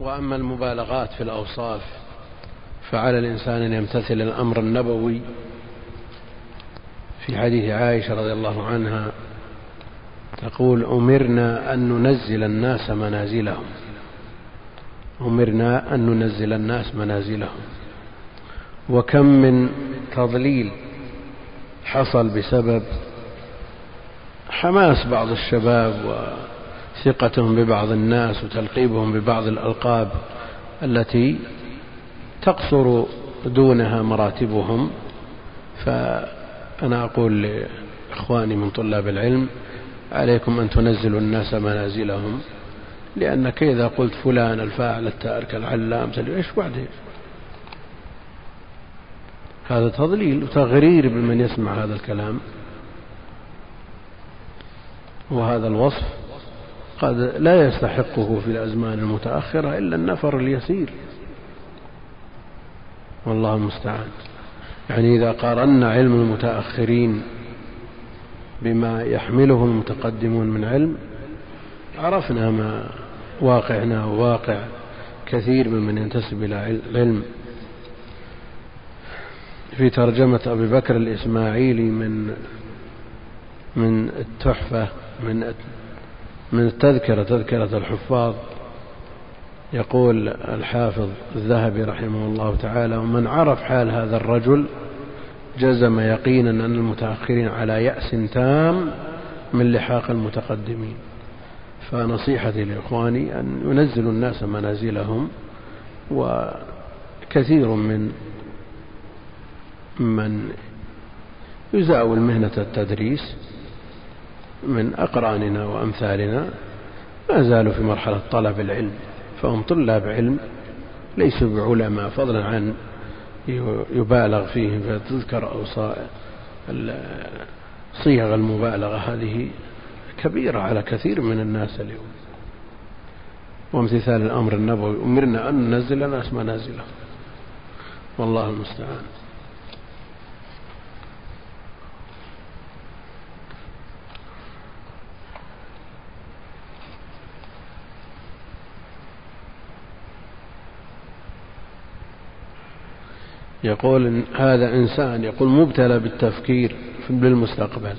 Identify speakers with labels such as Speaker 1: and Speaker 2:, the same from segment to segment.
Speaker 1: وأما المبالغات في الأوصاف فعلى الإنسان أن يمتثل الأمر النبوي في حديث عائشة رضي الله عنها تقول أمرنا أن ننزل الناس منازلهم. أمرنا أن ننزل الناس منازلهم. وكم من تضليل حصل بسبب حماس بعض الشباب وثقتهم ببعض الناس وتلقيبهم ببعض الألقاب التي تقصر دونها مراتبهم. فأنا أقول لإخواني من طلاب العلم عليكم أن تنزلوا الناس منازلهم لأنك إذا قلت فلان الفاعل التارك العلام إيش بعدين هذا تضليل وتغرير بمن يسمع هذا الكلام. وهذا الوصف قد لا يستحقه في الأزمان المتأخرة إلا النفر اليسير. والله المستعان. يعني إذا قارنا علم المتأخرين بما يحمله المتقدمون من علم عرفنا ما واقعنا وواقع كثير ممن ينتسب إلى العلم في ترجمة أبي بكر الإسماعيلي من من التحفة من من التذكرة تذكرة الحفاظ يقول الحافظ الذهبي رحمه الله تعالى ومن عرف حال هذا الرجل جزم يقينا أن المتأخرين على يأس تام من لحاق المتقدمين. فنصيحتي لإخواني أن ينزلوا الناس منازلهم وكثير من من يزاول مهنة التدريس من أقراننا وأمثالنا ما زالوا في مرحلة طلب العلم فهم طلاب علم ليسوا بعلماء فضلا عن يبالغ فيهم فتذكر صيغ المبالغة هذه كبيرة على كثير من الناس اليوم. وامتثال الأمر النبوي أمرنا أن ننزل الناس منازلهم والله المستعان. يقول إن هذا إنسان يقول مبتلى بالتفكير بالمستقبل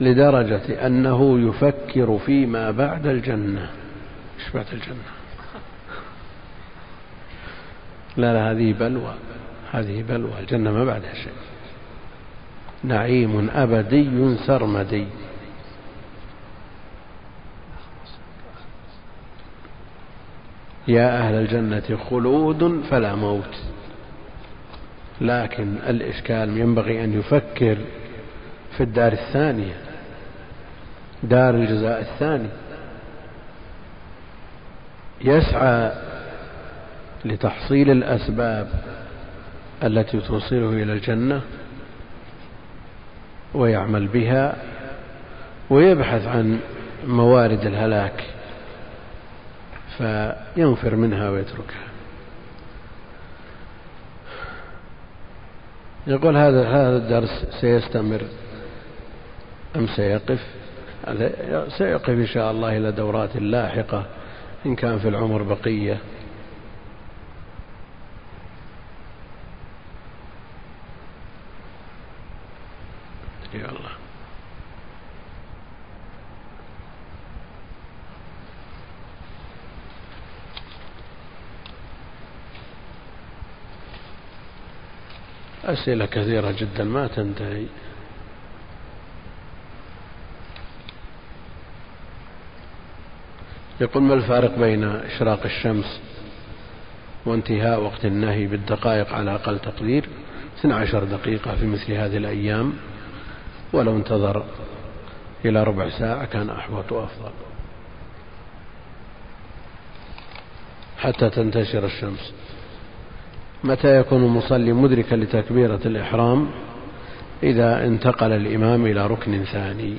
Speaker 1: لدرجة أنه يفكر فيما بعد الجنة. إيش بعد الجنة؟ لا لا هذه بلوى هذه بلوى الجنة ما بعدها شيء. نعيم أبدي سرمدي. يا أهل الجنة خلود فلا موت. لكن الإشكال ينبغي أن يفكر في الدار الثانية دار الجزاء الثاني. يسعى لتحصيل الأسباب التي توصله إلى الجنة ويعمل بها ويبحث عن موارد الهلاك فينفر منها ويتركها. يقول هذا هذا الدرس سيستمر أم سيقف؟ سيقف إن شاء الله إلى دورات لاحقة إن كان في العمر بقية يا الله أسئلة كثيرة جدا ما تنتهي. يقول ما الفارق بين إشراق الشمس وانتهاء وقت النهي بالدقائق على أقل تقدير؟ 12 دقيقة في مثل هذه الأيام ولو انتظر إلى ربع ساعة كان أحوط وأفضل. حتى تنتشر الشمس. متى يكون المصلي مدركا لتكبيرة الإحرام؟ إذا انتقل الإمام إلى ركن ثاني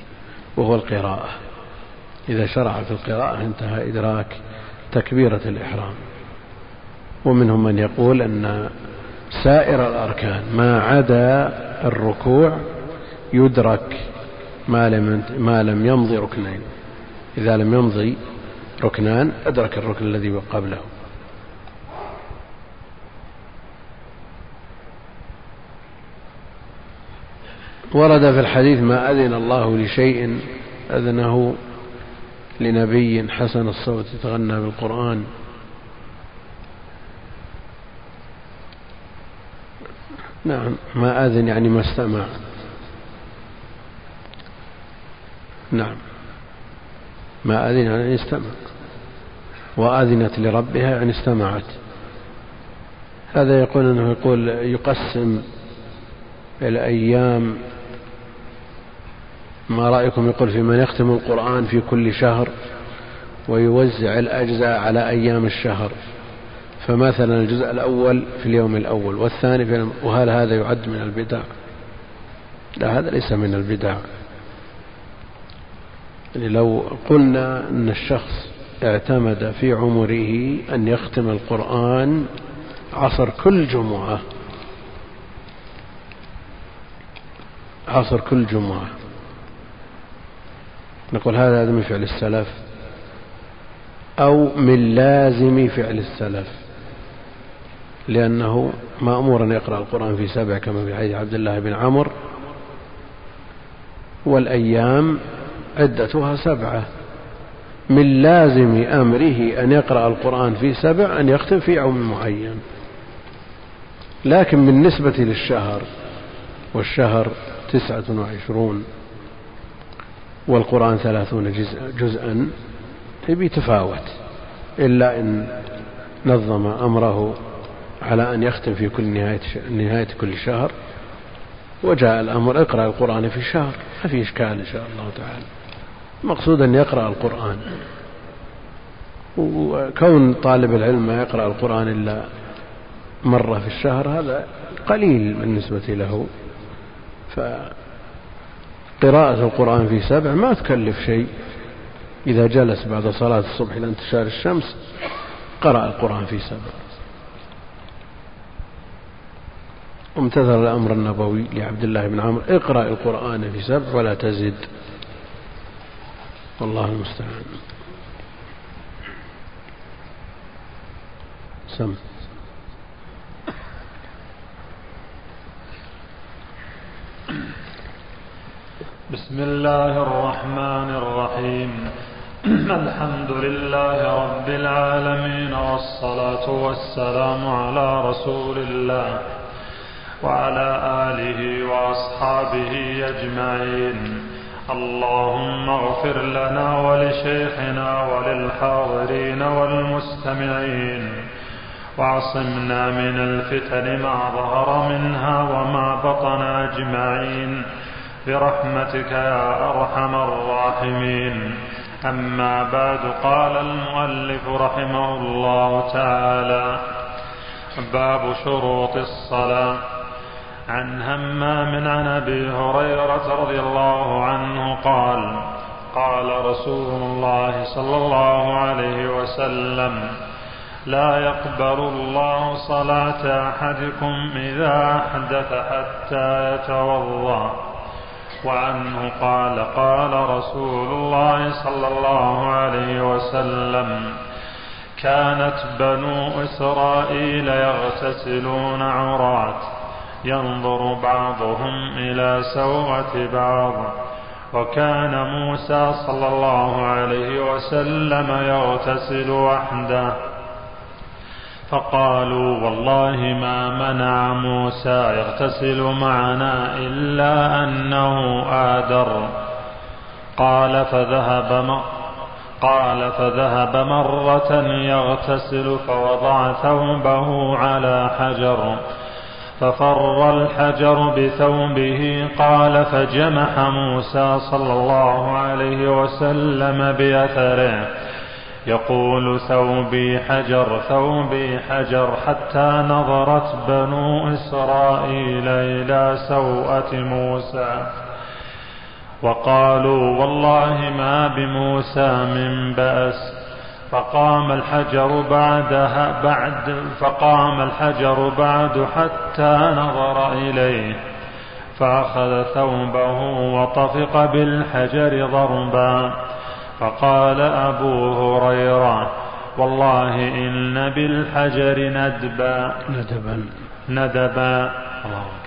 Speaker 1: وهو القراءة. إذا شرع في القراءة انتهى إدراك تكبيرة الإحرام. ومنهم من يقول أن سائر الأركان ما عدا الركوع يدرك ما لم ما لم يمضي ركنين. إذا لم يمضي ركنان أدرك الركن الذي قبله. ورد في الحديث ما أذن الله لشيء أذنه لنبي حسن الصوت يتغنى بالقرآن. نعم ما أذن يعني ما استمع. نعم ما أذن يعني استمع. وأذنت لربها يعني استمعت. هذا يقول أنه يقول يقسم الأيام ما رأيكم يقول في من يختم القرآن في كل شهر ويوزع الأجزاء على أيام الشهر فمثلا الجزء الأول في اليوم الأول والثاني في وهل هذا يعد من البدع؟ لا هذا ليس من البدع. يعني لو قلنا أن الشخص اعتمد في عمره أن يختم القرآن عصر كل جمعة عصر كل جمعة نقول هذا من فعل السلف أو من لازم فعل السلف لأنه مأمور أن يقرأ القرآن في سبع كما في حديث عبد الله بن عمرو والأيام عدتها سبعة. من لازم أمره أن يقرأ القرآن في سبع أن يختم في يوم معين. لكن بالنسبة للشهر والشهر تسعة وعشرون. والقرآن ثلاثون جزء جزءا بيتفاوت إلا إن نظم أمره على أن يختم في كل نهاية نهاية كل شهر وجاء الأمر اقرأ القرآن في شهر ما في إشكال إن شاء الله تعالى. المقصود أن يقرأ القرآن. وكون طالب العلم ما يقرأ القرآن إلا مرة في الشهر هذا قليل بالنسبة له. فقراءة القرآن في سبع ما تكلف شيء. إذا جلس بعد صلاة الصبح إلى انتشار الشمس قرأ القرآن في سبع. وامتثل الأمر النبوي لعبد الله بن عمرو اقرأ القرآن في سبع ولا تزد. والله المستعان. سم.
Speaker 2: بسم الله الرحمن الرحيم. الحمد لله رب العالمين والصلاة والسلام على رسول الله وعلى آله وأصحابه أجمعين. اللهم اغفر لنا ولشيخنا وللحاضرين والمستمعين واعصمنا من الفتن ما ظهر منها وما بطن أجمعين. برحمتك يا أرحم الراحمين. أما بعد قال المؤلف رحمه الله تعالى باب شروط الصلاة. عن همام عن أبي هريرة رضي الله عنه قال قال رسول الله صلى الله عليه وسلم لا يقبل الله صلاة أحدكم إذا أحدث حتى يتوضأ. وعنه قال قال رسول الله صلى الله عليه وسلم كانت بنو إسرائيل يغتسلون عراة ينظر بعضهم إلى سوءة بعض. وكان موسى صلى الله عليه وسلم يغتسل وحده. فقالوا والله ما منع موسى يغتسل معنا إلا أنه آدر. قال فذهب قال فذهب مرة يغتسل فوضع ثوبه على حجر. ففر الحجر بثوبه قال فجمح موسى صلى الله عليه وسلم بأثره. يقول ثوبي حجر ثوبي حجر حتى نظرت بنو إسرائيل إلى سوءة موسى. وقالوا والله ما بموسى من بأس. فقام الحجر بعدها بعد فقام الحجر بعد حتى نظر إليه. فأخذ ثوبه وطفق بالحجر ضربا. فقال أبو هريرة والله إن بالحجر ندبا.
Speaker 1: ندبا.
Speaker 2: ندبا.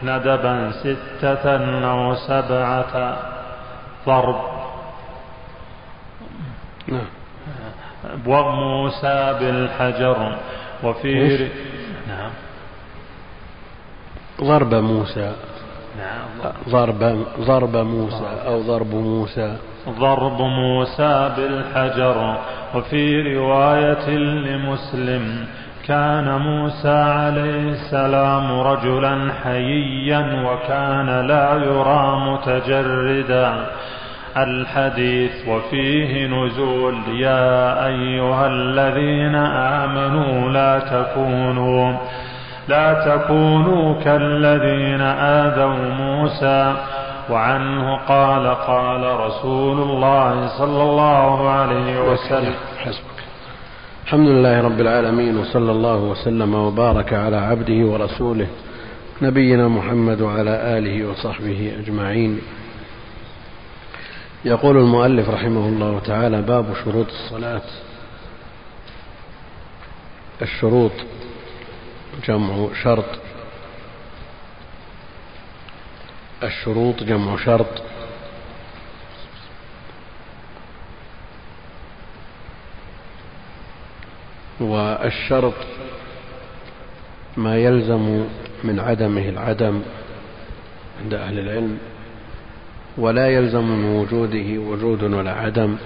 Speaker 2: ندبا ستة أو سبعة. ضرب.
Speaker 1: نعم.
Speaker 2: وموسى بالحجر. وفي
Speaker 1: نعم. ضرب موسى.
Speaker 2: نعم.
Speaker 1: ضرب ضرب موسى أو ضرب موسى.
Speaker 2: ضرب موسى بالحجر. وفي رواية لمسلم كان موسى عليه السلام رجلا حييا وكان لا يرى متجردا. الحديث وفيه نزول يا أيها الذين آمنوا لا تكونوا لا تكونوا كالذين آذوا موسى. وعنه قال قال رسول الله صلى الله عليه وسلم.
Speaker 1: حسبك. الحمد لله رب العالمين وصلى الله وسلم وبارك على عبده ورسوله نبينا محمد وعلى آله وصحبه أجمعين. يقول المؤلف رحمه الله تعالى باب شروط الصلاة. الشروط جمع شرط. الشروط جمع شرط. والشرط ما يلزم من عدمه العدم عند أهل العلم ولا يلزم من وجوده وجود ولا عدم.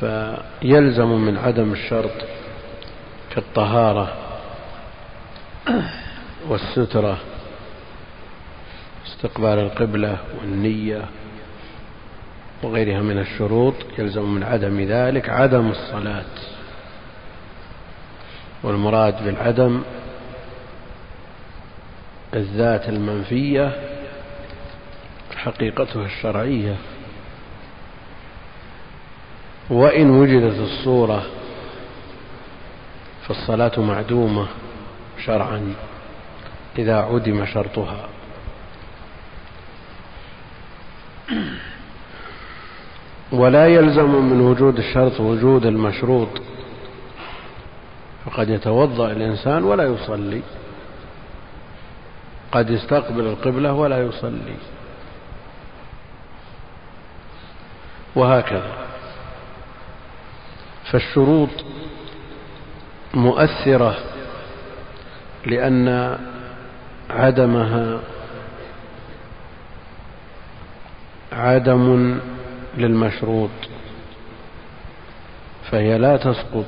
Speaker 1: فيلزم من عدم الشرط كالطهارة والسترة استقبال القبلة والنية وغيرها من الشروط يلزم من عدم ذلك عدم الصلاة. والمراد بالعدم الذات المنفية حقيقتها الشرعية. وإن وجدت الصورة فالصلاة معدومة شرعا إذا عدم شرطها. ولا يلزم من وجود الشرط وجود المشروط. فقد يتوضأ الإنسان ولا يصلي. قد يستقبل القبلة ولا يصلي. وهكذا. فالشروط مؤثرة لأن عدمها عدم للمشروط فهي لا تسقط.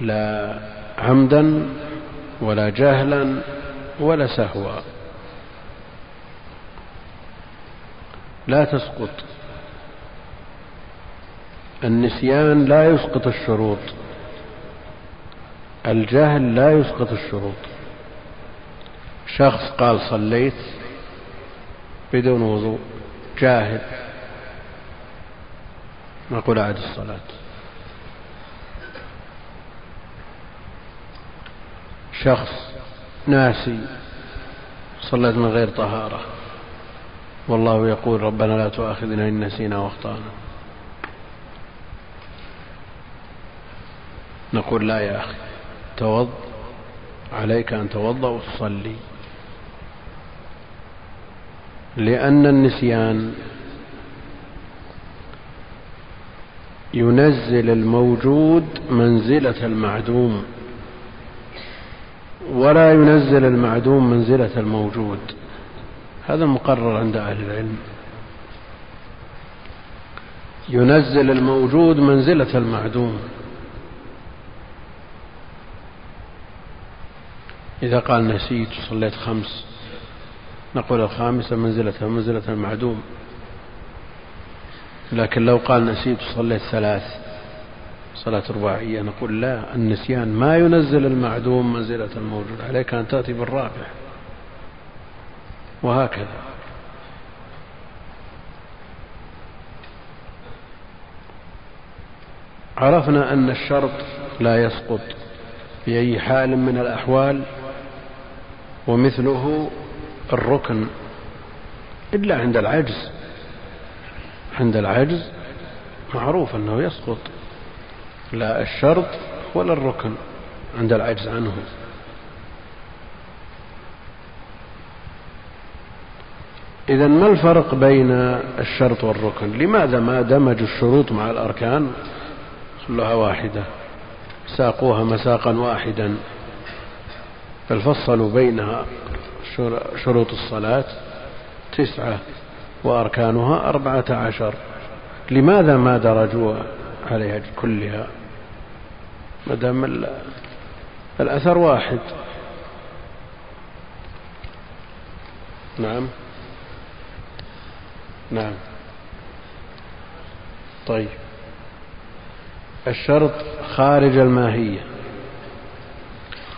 Speaker 1: لا عمدا ولا جهلا ولا سهوا. لا تسقط. النسيان لا يسقط الشروط. الجهل لا يسقط الشروط. شخص قال صليت بدون وضوء جاهل. نقول أعد الصلاة. شخص ناسي صلت من غير طهارة. والله يقول ربنا لا تؤاخذنا إن نسينا واخطأنا. نقول لا يا أخي توض عليك أن توضأ وتصلي. لأن النسيان ينزل الموجود منزلة المعدوم ولا ينزل المعدوم منزلة الموجود. هذا مقرر عند أهل العلم. ينزل الموجود منزلة المعدوم. إذا قال نسيت صليت خمس نقول الخامسة منزلتها منزلة المعدوم. لكن لو قال نسيت صليت ثلاث صلاة رباعية نقول لا النسيان ما ينزل المعدوم منزلة الموجود عليك أن تأتي بالرابع. وهكذا. عرفنا أن الشرط لا يسقط في أي حال من الأحوال ومثله الركن إلا عند العجز. عند العجز معروف أنه يسقط. لا الشرط ولا الركن عند العجز عنه. إذا ما الفرق بين الشرط والركن؟ لماذا ما دمجوا الشروط مع الأركان؟ خلوها واحدة. ساقوها مساقا واحدا. بل فصلوا بينها. شروط الصلاة تسعة وأركانها أربعة عشر. لماذا ما درجوا عليها كلها؟ ما دام الأثر واحد. نعم. نعم. طيب. الشرط خارج الماهية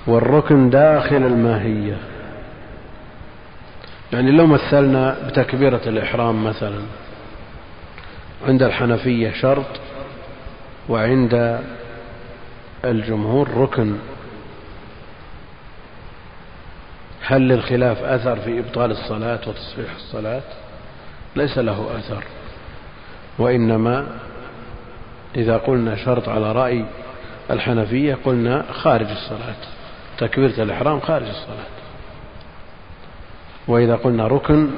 Speaker 1: والركن داخل الماهية. يعني لو مثلنا بتكبيرة الإحرام مثلا عند الحنفية شرط وعند الجمهور ركن. هل للخلاف أثر في إبطال الصلاة وتصحيح الصلاة؟ ليس له أثر. وإنما إذا قلنا شرط على رأي الحنفية قلنا خارج الصلاة. تكبيرة الإحرام خارج الصلاة. وإذا قلنا ركن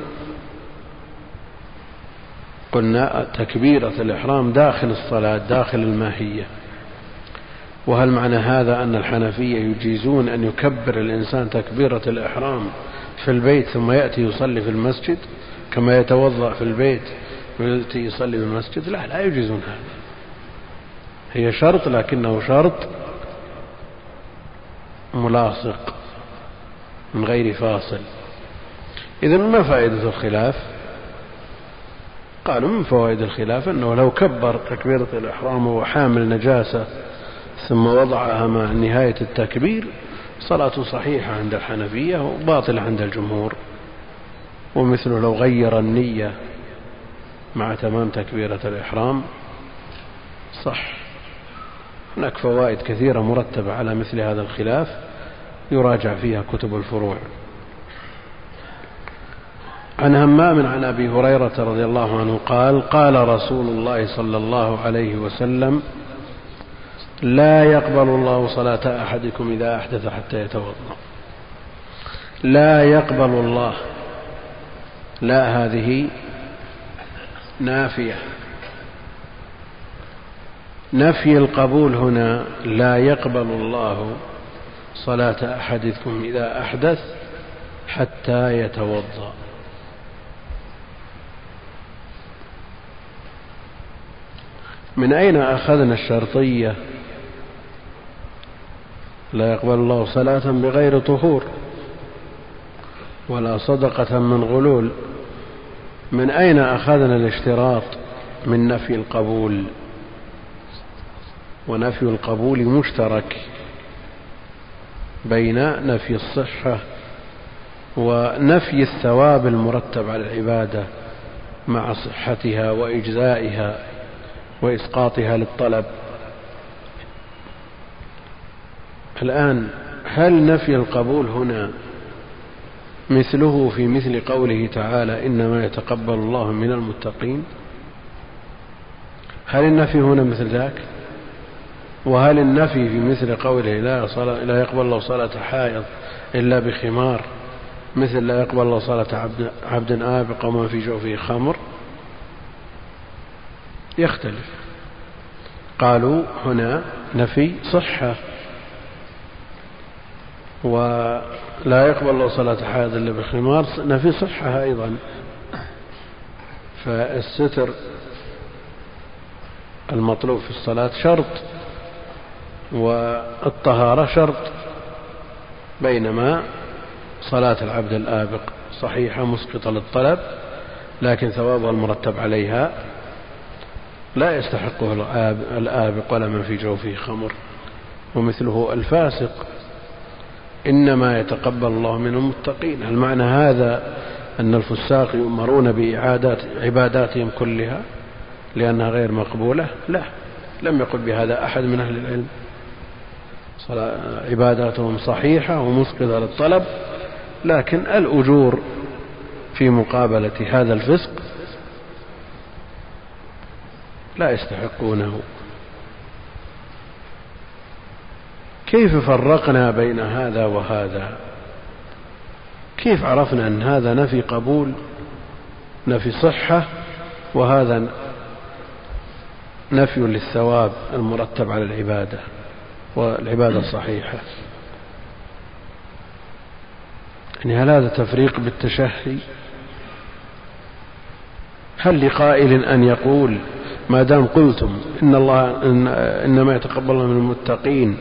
Speaker 1: قلنا تكبيرة الإحرام داخل الصلاة داخل الماهية. وهل معنى هذا أن الحنفية يجيزون أن يكبر الإنسان تكبيرة الإحرام في البيت ثم يأتي يصلي في المسجد كما يتوضأ في البيت ويأتي يصلي في المسجد؟ لا لا يجيزون هذا. هي شرط لكنه شرط ملاصق من غير فاصل. إذا ما فائدة الخلاف؟ قالوا من فوائد الخلاف أنه لو كبر تكبيرة الإحرام وهو حامل نجاسة ثم وضعها مع نهاية التكبير صلاته صحيحة عند الحنفية وباطلة عند الجمهور. ومثله لو غير النية مع تمام تكبيرة الإحرام صح. هناك فوائد كثيرة مرتبة على مثل هذا الخلاف يراجع فيها كتب الفروع. عن همام عن أبي هريرة رضي الله عنه قال قال رسول الله صلى الله عليه وسلم لا يقبل الله صلاة أحدكم إذا أحدث حتى يتوضأ. لا يقبل الله. لا هذه نافية. نفي القبول هنا لا يقبل الله صلاة أحدكم إذا أحدث حتى يتوضأ. من أين أخذنا الشرطية؟ لا يقبل الله صلاة بغير طهور ولا صدقة من غلول. من أين أخذنا الاشتراط من نفي القبول؟ ونفي القبول مشترك بين نفي الصحة ونفي الثواب المرتب على العبادة مع صحتها وإجزائها. وإسقاطها للطلب. الآن هل نفي القبول هنا مثله في مثل قوله تعالى إنما يتقبل الله من المتقين؟ هل النفي هنا مثل ذاك؟ وهل النفي في مثل قوله لا, صلاة لا يقبل الله صلاة حائض إلا بخمار مثل لا يقبل الله صلاة عبد, عبد آبق وما في جوفه خمر؟ يختلف. قالوا هنا نفي صحة. ولا يقبل الله صلاة حائض إلا بخمار نفي صحة أيضا. فالستر المطلوب في الصلاة شرط والطهارة شرط بينما صلاة العبد الآبق صحيحة مسقطة للطلب لكن ثوابها المرتب عليها لا يستحقه الآبق ولا من في جوفه خمر. ومثله الفاسق إنما يتقبل الله من المتقين. هل معنى هذا أن الفساق يؤمرون بإعادة عباداتهم كلها لأنها غير مقبولة؟ لا. لم يقل بهذا أحد من أهل العلم. عباداتهم صحيحة ومسقطة للطلب لكن الأجور في مقابلة هذا الفسق لا يستحقونه. كيف فرقنا بين هذا وهذا؟ كيف عرفنا أن هذا نفي قبول نفي صحة وهذا نفي للثواب المرتب على العبادة والعبادة الصحيحة يعني هل هذا تفريق بالتشهي؟ هل لقائل أن يقول ما دام قلتم إن الله إن إنما يتقبل الله من المتقين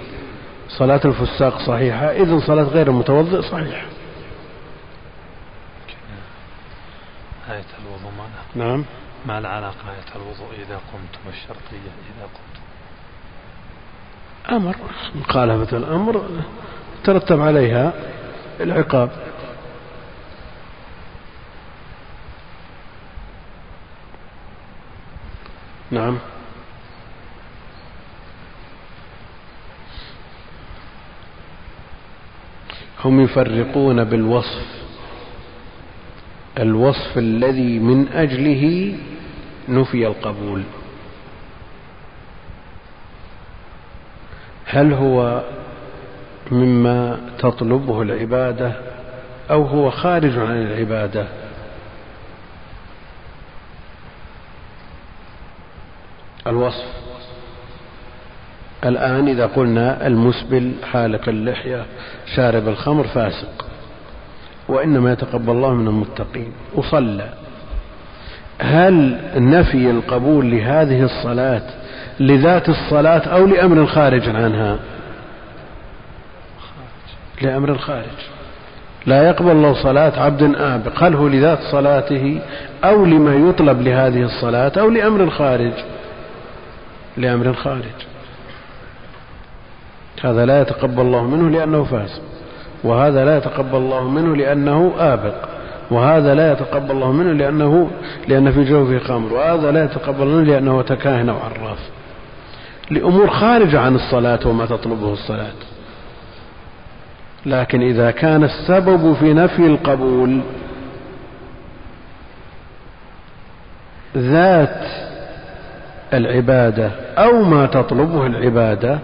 Speaker 1: صلاة الفساق صحيحة إذن صلاة غير المتوضئ صحيحة
Speaker 3: آية الوضوء
Speaker 1: ما نعم.
Speaker 3: ما العلاقة آية الوضوء إذا قمت والشرطية إذا قمت
Speaker 1: أمر مخالفة الأمر ترتب عليها العقاب. نعم. هم يفرقون بالوصف. الوصف الذي من أجله نفي القبول. هل هو مما تطلبه العبادة أو هو خارج عن العبادة؟ الوصف. الآن إذا قلنا المسبل حالق اللحية شارب الخمر فاسق وإنما يتقبل الله من المتقين. وصلى. هل نفي القبول لهذه الصلاة لذات الصلاة أو لأمر خارج عنها؟ لأمر خارج لا يقبل الله صلاة عبد آبق. هل هو لذات صلاته أو لما يطلب لهذه الصلاة أو لأمر خارج لأمر خارج. هذا لا يتقبل الله منه لأنه فاسق وهذا لا يتقبل الله منه لأنه آبق وهذا لا يتقبل الله منه لأنه لأن في جوفه خمر وهذا لا يتقبل منه لأنه تكاهن أو عراف لأمور خارجة عن الصلاة وما تطلبه الصلاة. لكن إذا كان السبب في نفي القبول ذات العبادة أو ما تطلبه العبادة.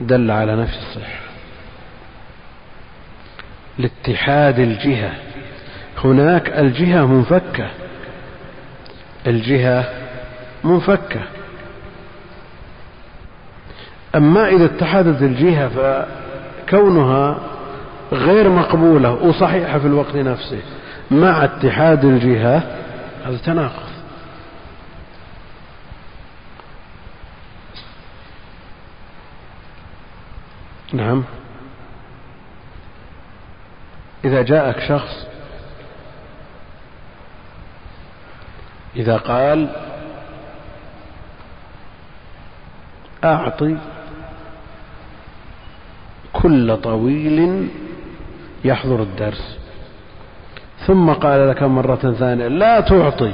Speaker 1: دل على نفس الصحة. لاتحاد الجهة. هناك الجهة منفكة. الجهة منفكة. أما إذا اتحدت الجهة فكونها غير مقبولة وصحيحة في الوقت نفسه مع اتحاد الجهة. هذا تناقض. نعم. إذا جاءك شخص إذا قال أعطي كل طويل يحضر الدرس. ثم قال لك مرة ثانية لا تعطي.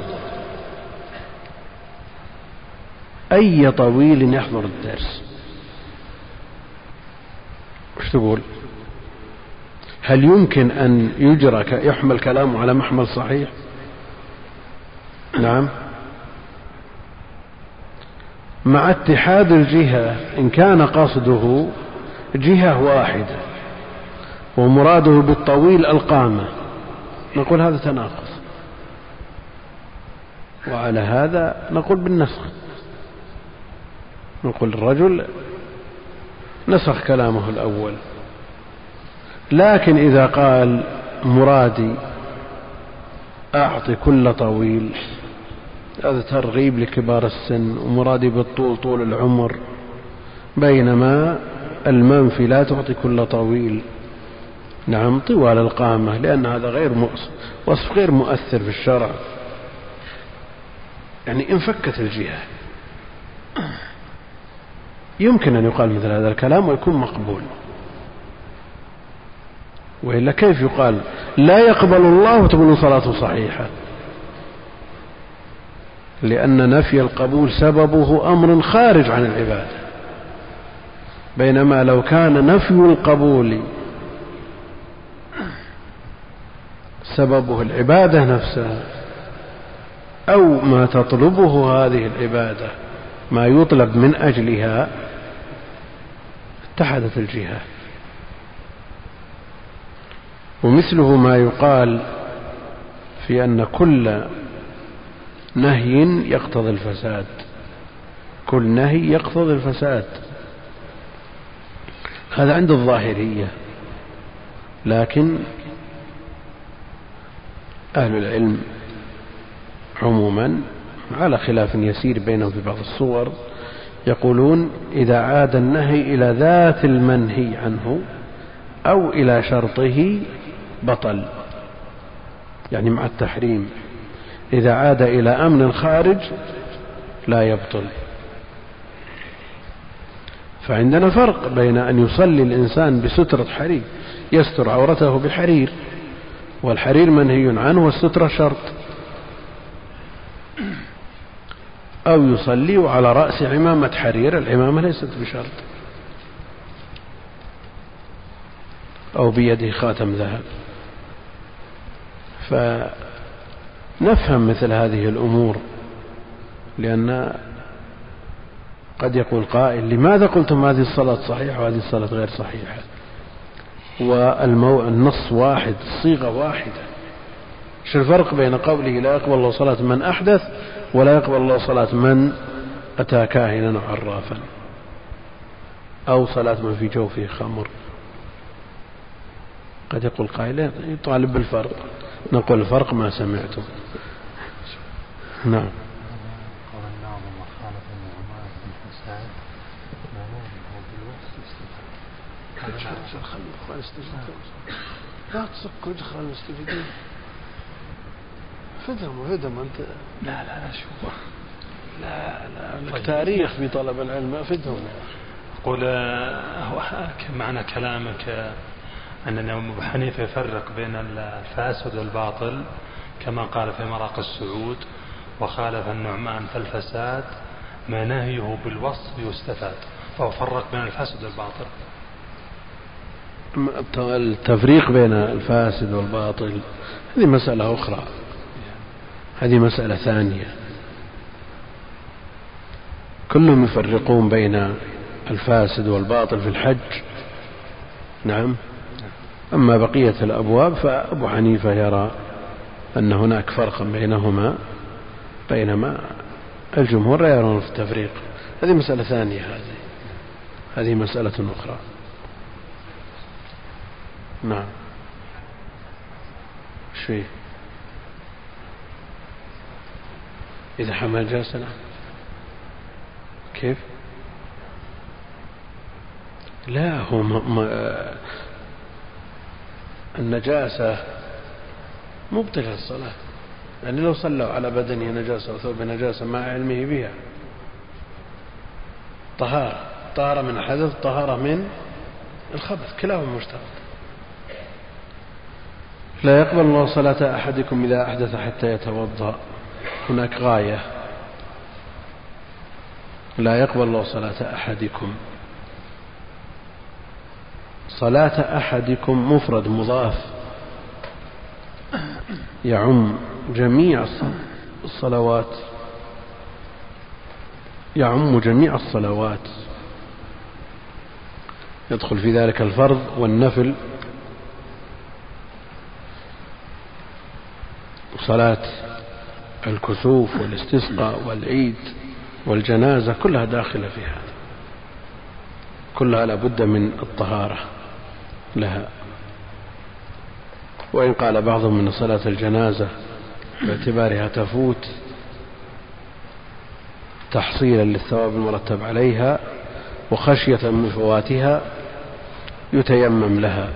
Speaker 1: أي طويل يحضر الدرس؟ وش تقول؟ هل يمكن أن يجرى يحمل كلامه على محمل صحيح؟ نعم. مع اتحاد الجهة إن كان قصده جهة واحدة ومراده بالطويل القامة. نقول هذا تناقض. وعلى هذا نقول بالنسخ. نقول الرجل نسخ كلامه الأول. لكن إذا قال مرادي أعطي كل طويل هذا ترغيب لكبار السن ومرادي بالطول طول العمر. بينما المنفي لا تعطي كل طويل. نعم طوال القامة لأن هذا غير وصف غير مؤثر في الشرع. يعني انفكت الجهة يمكن أن يقال مثل هذا الكلام ويكون مقبول. وإلا كيف يقال؟ لا يقبل الله وتكون صلاته صحيحة. لأن نفي القبول سببه أمر خارج عن العبادة. بينما لو كان نفي القبول سببه العبادة نفسها أو ما تطلبه هذه العبادة ما يطلب من أجلها اتحدت الجهات ومثله ما يقال في أن كل نهي يقتضي الفساد كل نهي يقتضي الفساد. هذا عند الظاهرية لكن أهل العلم عموما على خلاف يسير بينهم في بعض الصور يقولون إذا عاد النهي إلى ذات المنهي عنه أو إلى شرطه بطل يعني مع التحريم. إذا عاد إلى أمن خارج لا يبطل. فعندنا فرق بين أن يصلي الإنسان بسترة حرير يستر عورته بحرير والحرير منهي عنه والسترة شرط. أو يصلي على رأس عمامة حرير العمامة ليست بشرط. أو بيده خاتم ذهب. فنفهم مثل هذه الأمور لأن قد يقول قائل لماذا قلتم هذه الصلاة صحيحة وهذه الصلاة غير صحيحة؟ والنص واحد الصيغة واحدة. إيش الفرق بين قوله لا يقبل الله صلاة من أحدث ولا يقبل الله صلاة من أتى كاهنا عرافا؟ أو صلاة من في جوفه خمر. قد يقول قائل يطالب بالفرق. نقول الفرق ما سمعته نعم. لا تصك وادخل المستفيدين فدهم فدهم انت
Speaker 3: لا لا لا شوف
Speaker 1: لا لا لك طيب. تاريخ في طلب العلم افدهم
Speaker 3: قول هو معنى كلامك أن أبو حنيفة يفرق بين الفاسد والباطل كما قال في مراق السعود وخالف النعمان في الفساد ما نهيه بالوصف يستفاد فهو فرق بين الفاسد والباطل
Speaker 1: التفريق بين الفاسد والباطل. هذه مسألة أخرى. هذه مسألة ثانية. كلهم يفرقون بين الفاسد والباطل في الحج. نعم. أما بقية الأبواب فأبو حنيفة يرى أن هناك فرقا بينهما بينما الجمهور لا يرون في التفريق. هذه مسألة ثانية هذه. هذه مسألة أخرى. نعم. شيء إذا حمل جاسنا كيف؟ لا هو ما النجاسة مبطلة الصلاة. يعني لو صلوا على بدنه نجاسة وثوب نجاسة مع علمه بها. طهارة. طهارة من الحدث طهارة من الخبث. كلاهما مشترك. لا يقبل الله صلاة أحدكم إذا أحدث حتى يتوضأ. هناك غاية. لا يقبل الله صلاة أحدكم. صلاة أحدكم مفرد مضاف. يعم جميع الصلوات. يعم جميع الصلوات. يدخل في ذلك الفرض والنفل. صلاة الكسوف والاستسقاء والعيد والجنازة كلها داخلة في هذا. كلها لابد من الطهارة لها. وإن قال بعضهم أن صلاة الجنازة باعتبارها تفوت تحصيلا للثواب المرتب عليها وخشية من فواتها يتيمم لها.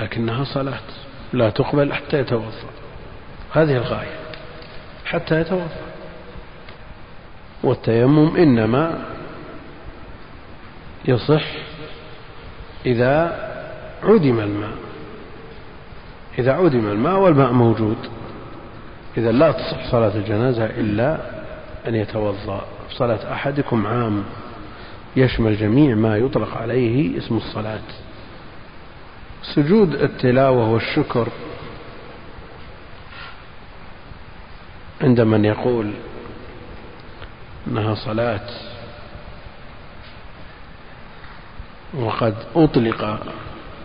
Speaker 1: لكنها صلاة. لا تقبل حتى يتوضأ. هذه الغاية. حتى يتوضأ. والتيمم إنما يصح إذا عدم الماء. إذا عدم الماء والماء موجود. إذا لا تصح صلاة الجنازة إلا أن يتوضأ. صلاة أحدكم عام. يشمل جميع ما يطلق عليه اسم الصلاة. سجود التلاوة والشكر عند من يقول إنها صلاة وقد أطلق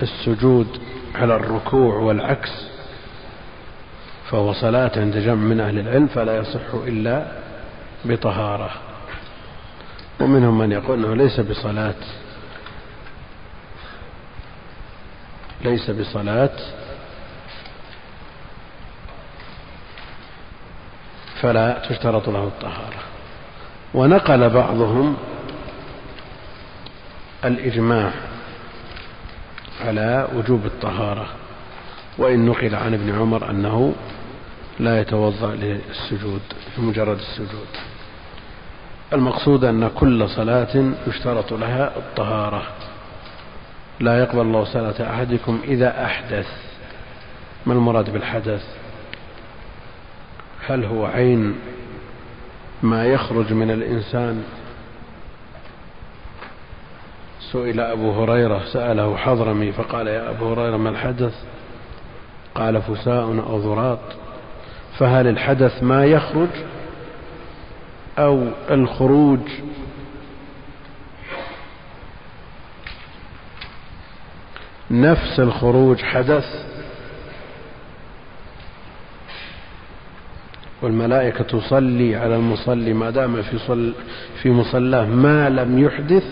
Speaker 1: السجود على الركوع والعكس فهو صلاة عند جمع من أهل العلم فلا يصح إلا بطهارة ومنهم من يقول إنه ليس بصلاة ليس بصلاة. فلا تشترط له الطهارة. ونقل بعضهم الإجماع على وجوب الطهارة. وإن نقل عن ابن عمر أنه لا يتوضأ للسجود في مجرد السجود. المقصود أن كل صلاة يشترط لها الطهارة. لا يقبل الله صلاة أحدكم إذا أحدث. ما المراد بالحدث؟ هل هو عين ما يخرج من الإنسان؟ سئل أبو هريرة سأله حضرمي فقال يا أبو هريرة ما الحدث؟ قال فساء أو ذراط فهل الحدث ما يخرج أو الخروج نفس الخروج حدث. والملائكة تصلي على المصلي ما دام في صل في مصلاه ما لم يحدث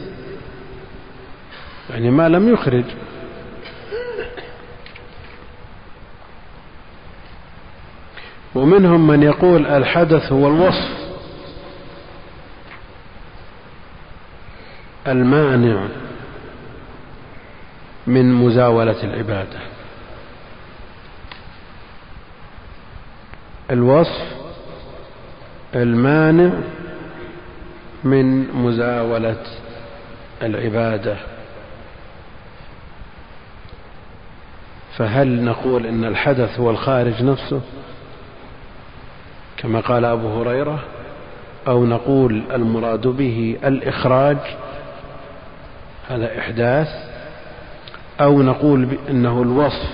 Speaker 1: يعني ما لم يخرج. ومنهم من يقول الحدث هو الوصف. المانع. من مزاولة العبادة. الوصف المانع من مزاولة العبادة. فهل نقول إن الحدث هو الخارج نفسه كما قال أبو هريرة أو نقول المراد به الإخراج؟ هذا إحداث أو نقول انه الوصف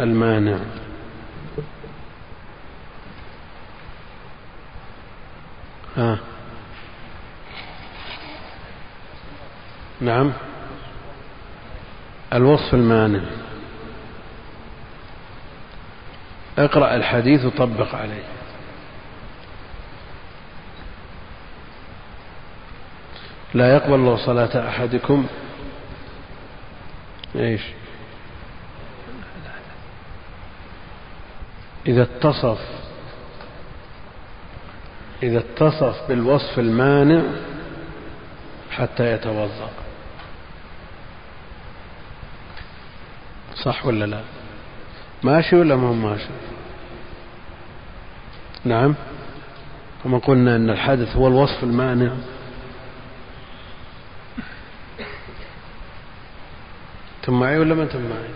Speaker 1: المانع. ها. نعم. الوصف المانع. اقرأ الحديث وطبق عليه. لا يقبل الله صلاة أحدكم إيش؟ إذا اتصف إذا اتصف بالوصف المانع حتى يتوضأ. صح ولا لا؟ ماشي ولا ما هو ماشي؟ نعم. كما قلنا أن الحدث هو الوصف المانع. أنتم معي ولا ما أنتم معي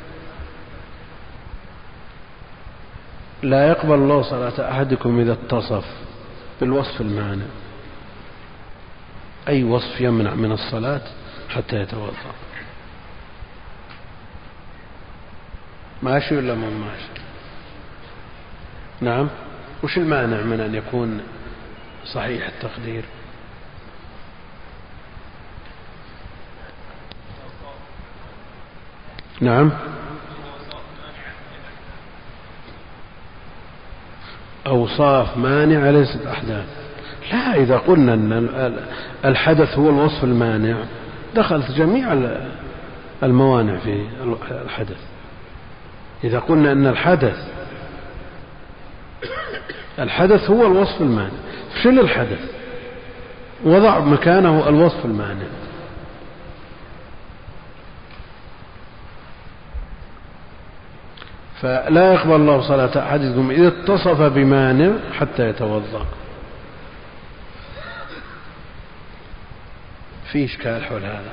Speaker 1: لا يقبل الله صلاة أحدكم إذا اتصف بالوصف المانع. أي وصف يمنع من الصلاة حتى يتوضأ. ماشي ولا ما ماشي؟ نعم. وش المانع من أن يكون صحيح التقدير؟ نعم. أوصاف مانعة ليست أحداث. لا إذا قلنا أن الحدث هو الوصف المانع دخلت جميع الموانع في الحدث. إذا قلنا أن الحدث الحدث هو الوصف المانع. شل الحدث؟ وضع مكانه الوصف المانع. فلا يقبل الله صلاة أحدكم إذا اتصف بمانع حتى يتوضأ. في إشكال حول هذا.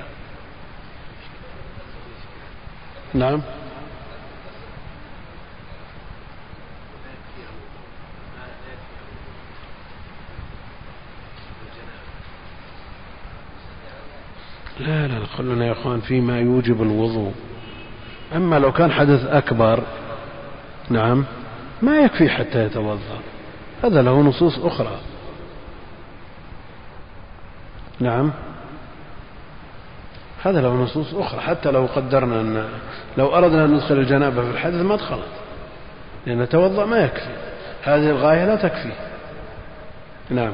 Speaker 1: نعم. لا لا خلونا يا إخوان فيما يوجب الوضوء. أما لو كان حدث أكبر نعم. ما يكفي حتى يتوضأ. هذا له نصوص أخرى. نعم. هذا له نصوص أخرى. حتى لو قدرنا أن لو أردنا أن ندخل الجنابة في الحدث ما دخلت. لأن توضأ ما يكفي. هذه الغاية لا تكفي. نعم.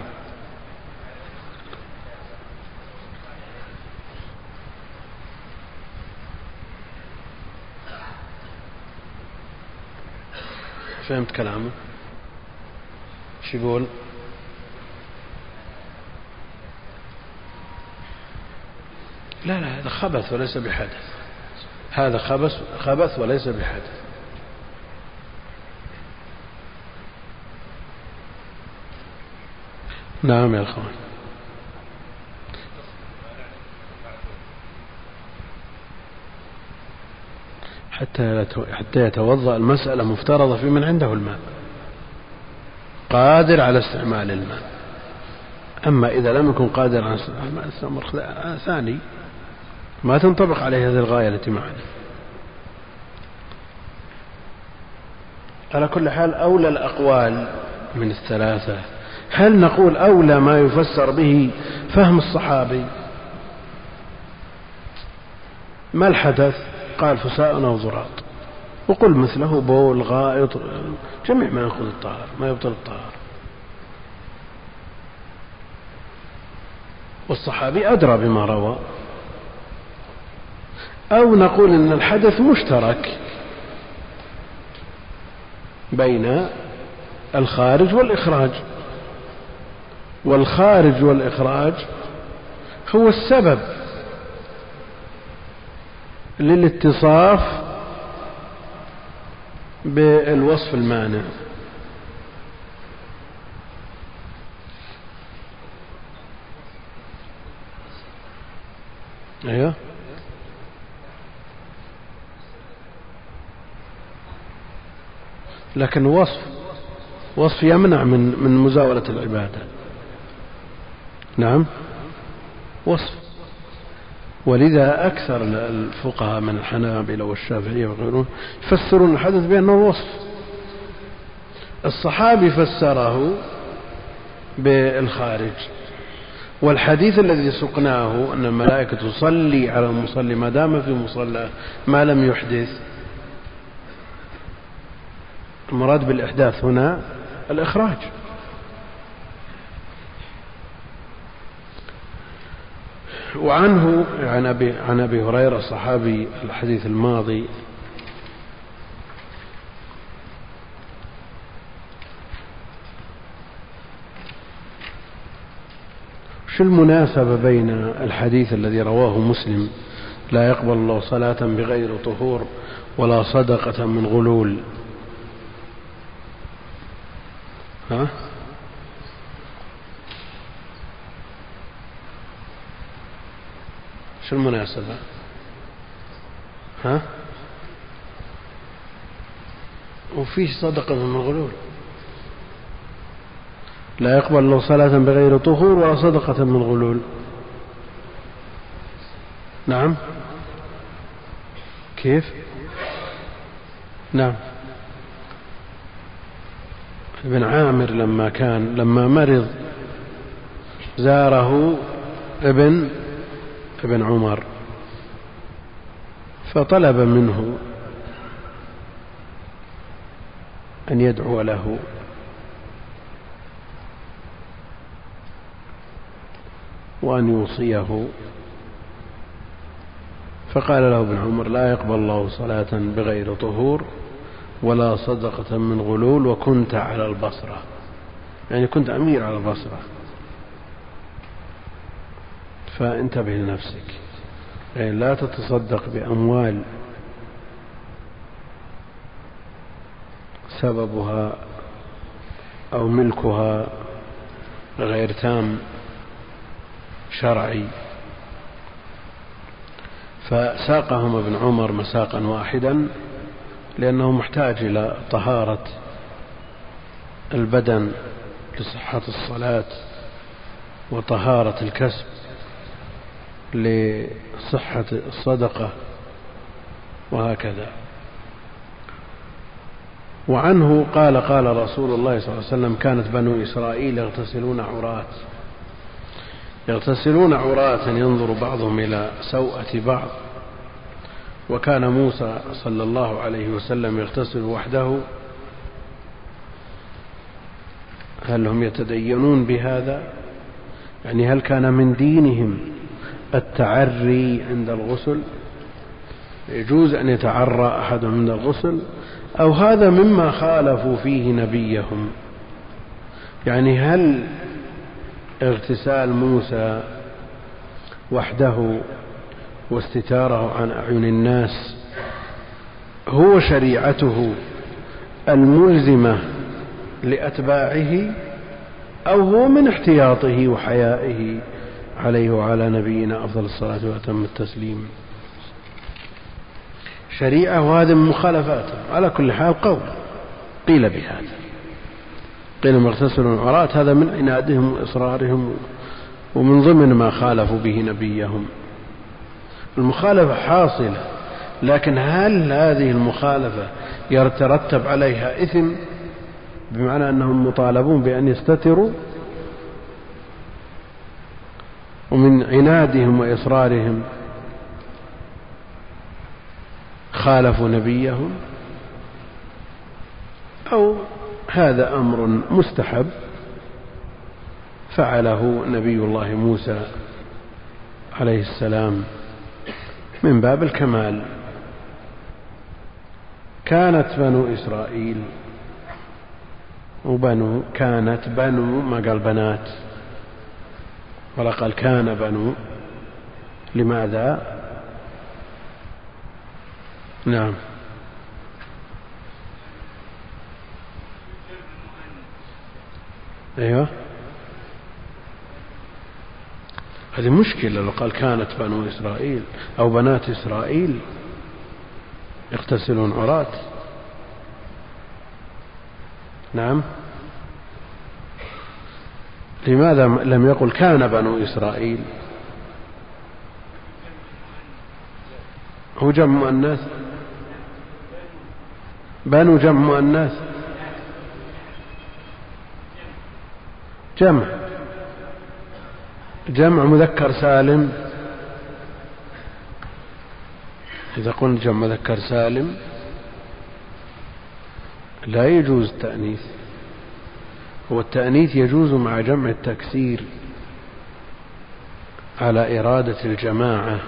Speaker 1: فهمت كلامه؟ شو يقول؟ لا لا هذا خبث وليس بحدث. هذا خبث خبث وليس بحدث. نعم يا إخوان. حتى حتى يتوضأ المسألة مفترضة في من عنده الماء. قادر على استعمال الماء. أما إذا لم يكن قادر على استعمال الماء أمر ثاني ما تنطبق عليه هذه الغاية التي معنا. على كل حال أولى الأقوال من الثلاثة. هل نقول أولى ما يفسر به فهم الصحابي؟ ما الحدث؟ قال فساء أو ضراط وقل مثله بول غائط جميع ما ينقض الطهر ما يبطل الطهر. والصحابي أدرى بما روى. أو نقول أن الحدث مشترك بين الخارج والإخراج. والخارج والإخراج هو السبب للاتصاف بالوصف المانع أيوه. لكن وصف وصف يمنع من من مزاولة العبادة. نعم. وصف. ولذا أكثر الفقهاء من الحنابلة والشافعية وغيرهم يفسرون الحدث بأنه وصف. الصحابي فسره بالخارج والحديث الذي سقناه أن الملائكة تصلي على المصلي ما دام في مصلى ما لم يحدث. المراد بالإحداث هنا الإخراج. وعنه عن أبي, عن أبي هريرة صحابي الحديث الماضي. شو المناسبة بين الحديث الذي رواه مسلم؟ لا يقبل الله صلاة بغير طهور ولا صدقة من غلول. ها؟ شو المناسبة. ها؟ وفيش صدقة من الغلول لا يقبل الله صلاة بغير طهور ولا صدقة من غلول نعم. كيف؟ نعم. ابن عامر لما كان لما مرض زاره ابن ابن عمر فطلب منه أن يدعو له. وأن يوصيه. فقال له ابن عمر لا يقبل الله صلاة بغير طهور ولا صدقة من غلول وكنت على البصرة. يعني كنت أمير على البصرة. فانتبه لنفسك. يعني لا تتصدق بأموال سببها أو ملكها غير تام شرعي. فساقهم ابن عمر مساقا واحدا لأنه محتاج إلى طهارة البدن لصحة الصلاة وطهارة الكسب. لصحة الصدقة وهكذا. وعنه قال قال رسول الله صلى الله عليه وسلم كانت بنو إسرائيل يغتسلون عرات يغتسلون عراة ينظر بعضهم إلى سوءة بعض. وكان موسى صلى الله عليه وسلم يغتسل وحده. هل هم يتدينون بهذا؟ يعني هل كان من دينهم التعري عند الغسل يجوز أن يتعرى أحد عند الغسل أو هذا مما خالفوا فيه نبيهم. يعني هل اغتسال موسى وحده واستتاره عن أعين الناس هو شريعته الملزمة لأتباعه أو هو من احتياطه وحيائه؟ عليه وعلى نبينا أفضل الصلاة وأتم التسليم. شريعة وهذا من مخالفاته على كل حال قول. قيل بهذا. قيل مغتسل العراة هذا من عنادهم وإصرارهم ومن ضمن ما خالفوا به نبيهم. المخالفة حاصلة. لكن هل هذه المخالفة يترتب عليها إثم؟ بمعنى أنهم مطالبون بأن يستتروا ومن عنادهم وإصرارهم خالفوا نبيهم أو هذا أمر مستحب فعله نبي الله موسى عليه السلام من باب الكمال. كانت بنو إسرائيل وبنو كانت بنو ما قال بنات؟ ولا قال كان بنو لماذا؟ نعم. أيوه. هذه مشكلة لو قال كانت بنو إسرائيل أو بنات إسرائيل يغتسلون عراة. نعم. لماذا لم يقل كان بنو إسرائيل؟ هو جمع مؤنث بنو جمع مؤنث جمع. جمع مذكر سالم. إذا قلنا جمع مذكر سالم لا يجوز التأنيث. هو التأنيث يجوز مع جمع التكسير على إرادة الجماعة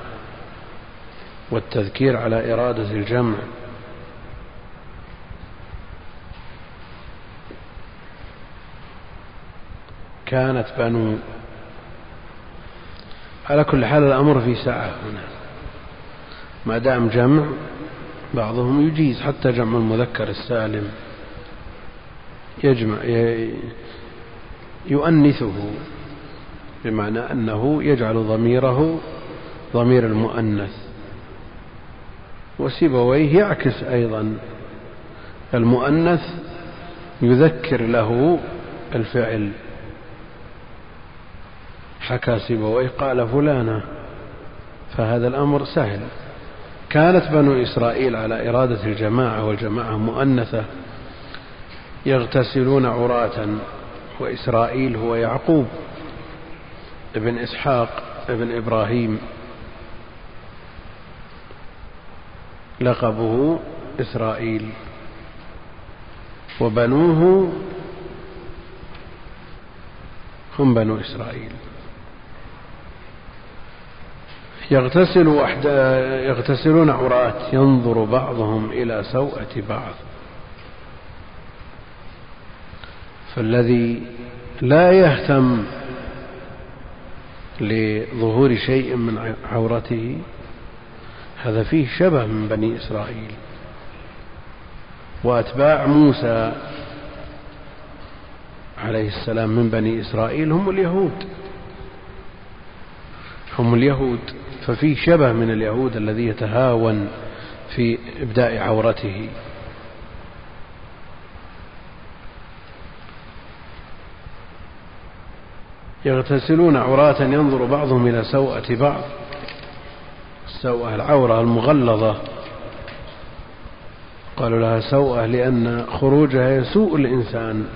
Speaker 1: والتذكير على إرادة الجمع. كانت بنو على كل حال الأمر في سعة هنا. ما دام جمع بعضهم يجيز حتى جمع المذكر السالم. يجمع يؤنثه بمعنى أنه يجعل ضميره ضمير المؤنث. وسيبويه يعكس أيضا. المؤنث يذكر له الفعل. حكى سيبويه قال فلانة فهذا الأمر سهل. كانت بنو إسرائيل على إرادة الجماعة والجماعة مؤنثة. يغتسلون عراة وإسرائيل هو يعقوب ابن إسحاق ابن إبراهيم. لقبه إسرائيل. وبنوه هم بنو إسرائيل. يغتسل يغتسلون عراة ينظر بعضهم إلى سوءة بعض. فالذي لا يهتم لظهور شيء من عورته هذا فيه شبه من بني إسرائيل. وأتباع موسى عليه السلام من بني إسرائيل هم اليهود. هم اليهود. ففي شبه من اليهود الذي يتهاون في إبداء عورته. يغتسلون عراة ينظر بعضهم إلى سوءة بعض. السوءة العورة المغلظة. قالوا لها سوءة لأن خروجها يسوء الإنسان.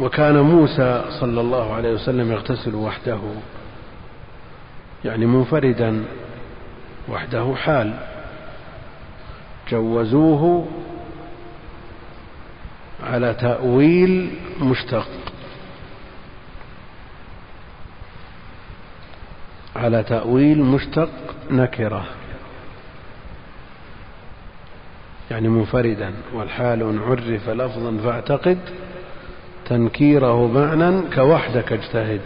Speaker 1: وكان موسى صلى الله عليه وسلم يغتسل وحده يعني منفردا وحده حال. جوزوه على تأويل مشتق. على تأويل مشتق نكرة. يعني منفردا. والحال عرف لفظا فاعتقد تنكيره معنى كوحدك اجتهد.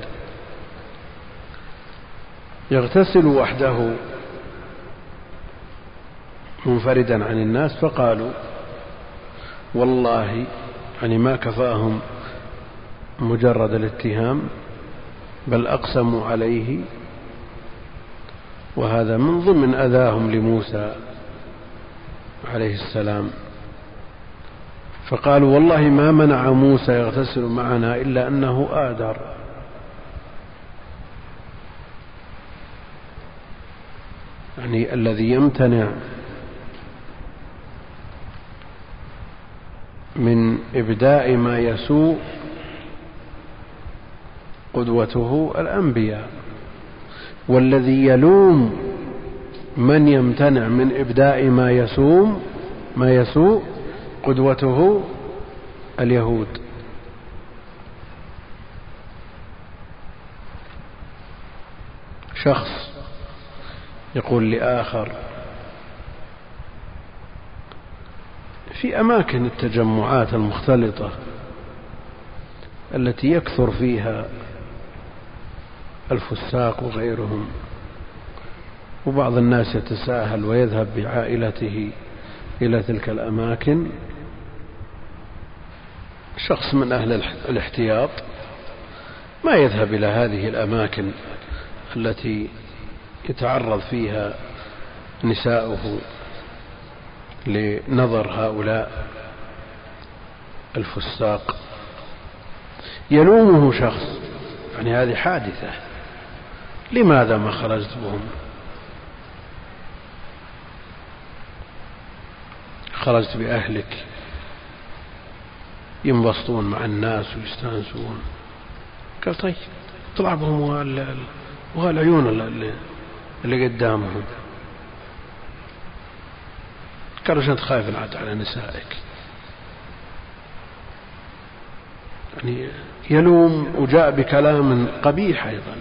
Speaker 1: يغتسل وحده منفردا عن الناس فقالوا والله يعني ما كفاهم مجرد الاتهام بل أقسموا عليه وهذا من ضمن أذاهم لموسى عليه السلام. فقالوا والله ما منع موسى يغتسل معنا إلا أنه آدر. يعني الذي يمتنع من إبداء ما يسوء قدوته الأنبياء. والذي يلوم من يمتنع من إبداء ما يسوم ما يسوء قدوته اليهود. شخص يقول لآخر في أماكن التجمعات المختلطة التي يكثر فيها الفساق وغيرهم وبعض الناس يتساهل ويذهب بعائلته إلى تلك الأماكن. شخص من أهل الاحتياط ما يذهب إلى هذه الأماكن التي يتعرض فيها نساؤه لنظر هؤلاء الفساق. يلومه شخص يعني هذه حادثة لماذا ما خرجت بهم خرجت بأهلك ينبسطون مع الناس ويستانسون. قال طيب اطلع بهم وهالعيون اللي, اللي قالوا عشان خايف عاد على نسائك؟ يعني يلوم وجاء بكلام قبيح أيضا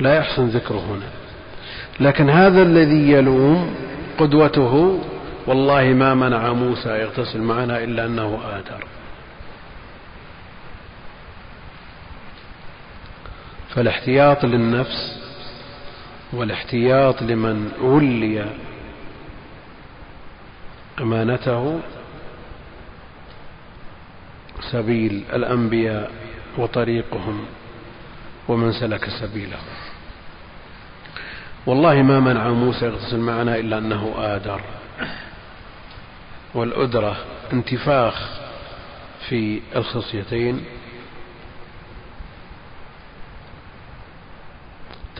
Speaker 1: لا يحسن ذكره هنا. لكن هذا الذي يلوم قدوته والله ما منع موسى يغتسل معنا إلا أنه آدر فالاحتياط للنفس والاحتياط لمن ولي أمانته سبيل الأنبياء وطريقهم ومن سلك سبيله. والله ما منع موسى يغتسل معنا إلا أنه آدر. والأدرة انتفاخ في الخصيتين.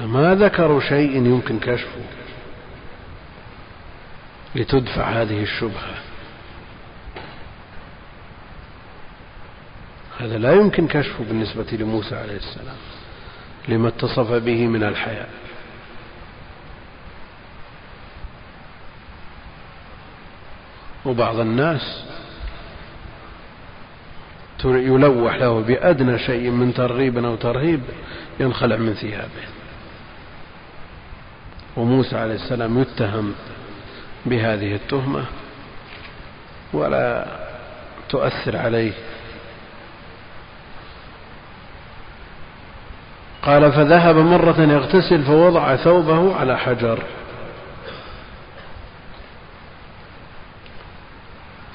Speaker 1: ما ذكروا شيء يمكن كشفه؟ لتدفع هذه الشبهة. هذا لا يمكن كشفه بالنسبة لموسى عليه السلام لما اتصف به من الحياء وبعض الناس يلوح له بأدنى شيء من ترغيب أو ترهيب ينخلع من ثيابه. وموسى عليه السلام يتهم بهذه التهمة ولا تؤثر عليه. قال فذهب مرة يغتسل فوضع ثوبه على حجر.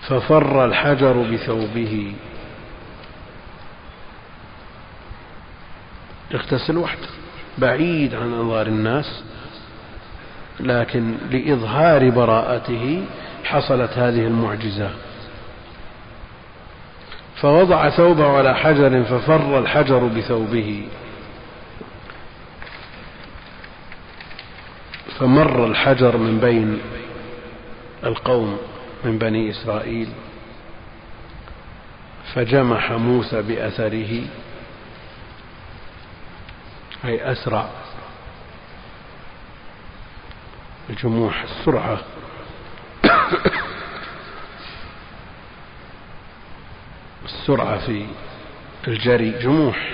Speaker 1: ففر الحجر بثوبه. يغتسل وحده بعيد عن أنظار الناس. لكن لإظهار براءته حصلت هذه المعجزة. فوضع ثوبه على حجر ففر الحجر بثوبه. فمر الحجر من بين القوم من بني إسرائيل. فجمح موسى بأثره. أي أسرع الجموح السرعة. السرعة في الجري جموح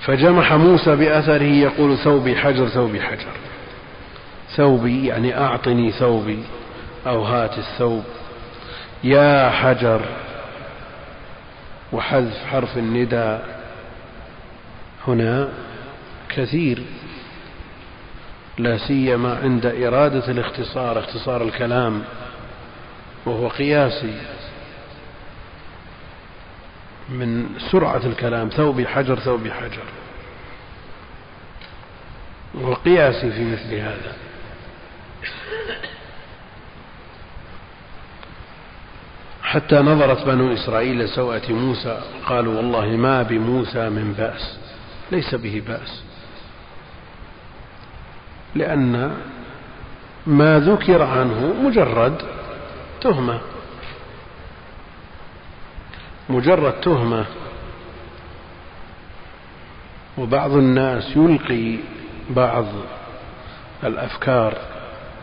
Speaker 1: فجمح موسى بأثره يقول ثوبي حجر ثوبي حجر. ثوبي يعني أعطني ثوبي أو هات الثوب. يا حجر وحذف حرف النداء هنا. كثير لا سيما عند إرادة الاختصار اختصار الكلام وهو قياسي من سرعة الكلام ثوبي حجر ثوبي حجر. وقياسي في مثل هذا. حتى نظرت بنو إسرائيل لسوءة موسى قالوا والله ما بموسى من بأس ليس به بأس. لأن ما ذكر عنه مجرد تهمة. مجرد تهمة. وبعض الناس يلقي بعض الأفكار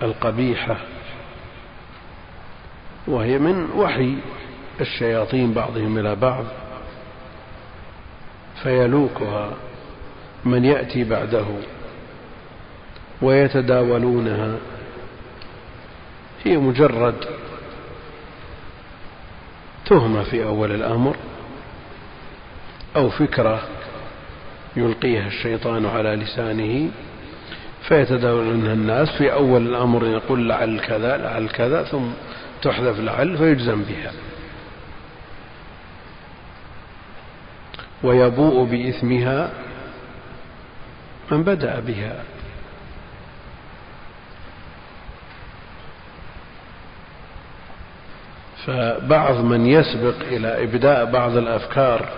Speaker 1: القبيحة. وهي من وحي الشياطين بعضهم إلى بعض. فيلوكها من يأتي بعده. ويتداولونها. هي مجرد تهمة في أول الأمر أو فكرة يلقيها الشيطان على لسانه فيتداولونها الناس في أول الأمر يقول لعل كذا لعل كذا ثم تحذف لعل فيجزم بها. ويبوء بإثمها من بدأ بها. فبعض من يسبق إلى إبداء بعض الأفكار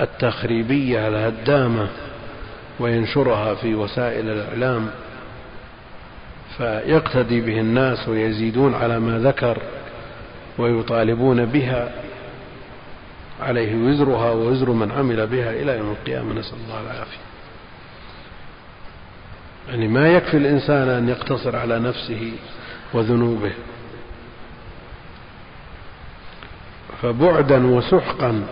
Speaker 1: التخريبية الهدامة وينشرها في وسائل الإعلام فيقتدي به الناس ويزيدون على ما ذكر ويطالبون بها عليه وزرها ووزر من عمل بها إلى يوم القيامة. نسأل الله العافية. يعني ما يكفي الإنسان أن يقتصر على نفسه وذنوبه. فبعدا وسحقا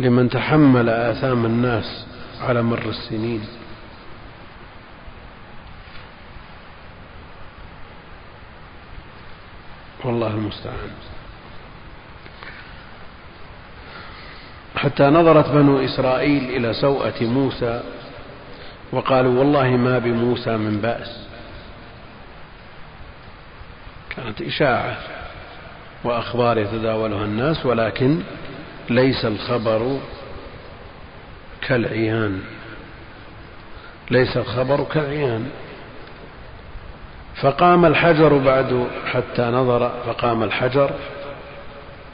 Speaker 1: لمن تحمل آثام الناس على مر السنين. والله المستعان. حتى نظرت بنو إسرائيل إلى سوءة موسى وقالوا والله ما بموسى من بأس. كانت إشاعة. وأخبار يتداولها الناس ولكن ليس الخبر كالعيان. ليس الخبر كالعيان. فقام الحجر بعد حتى نظر فقام الحجر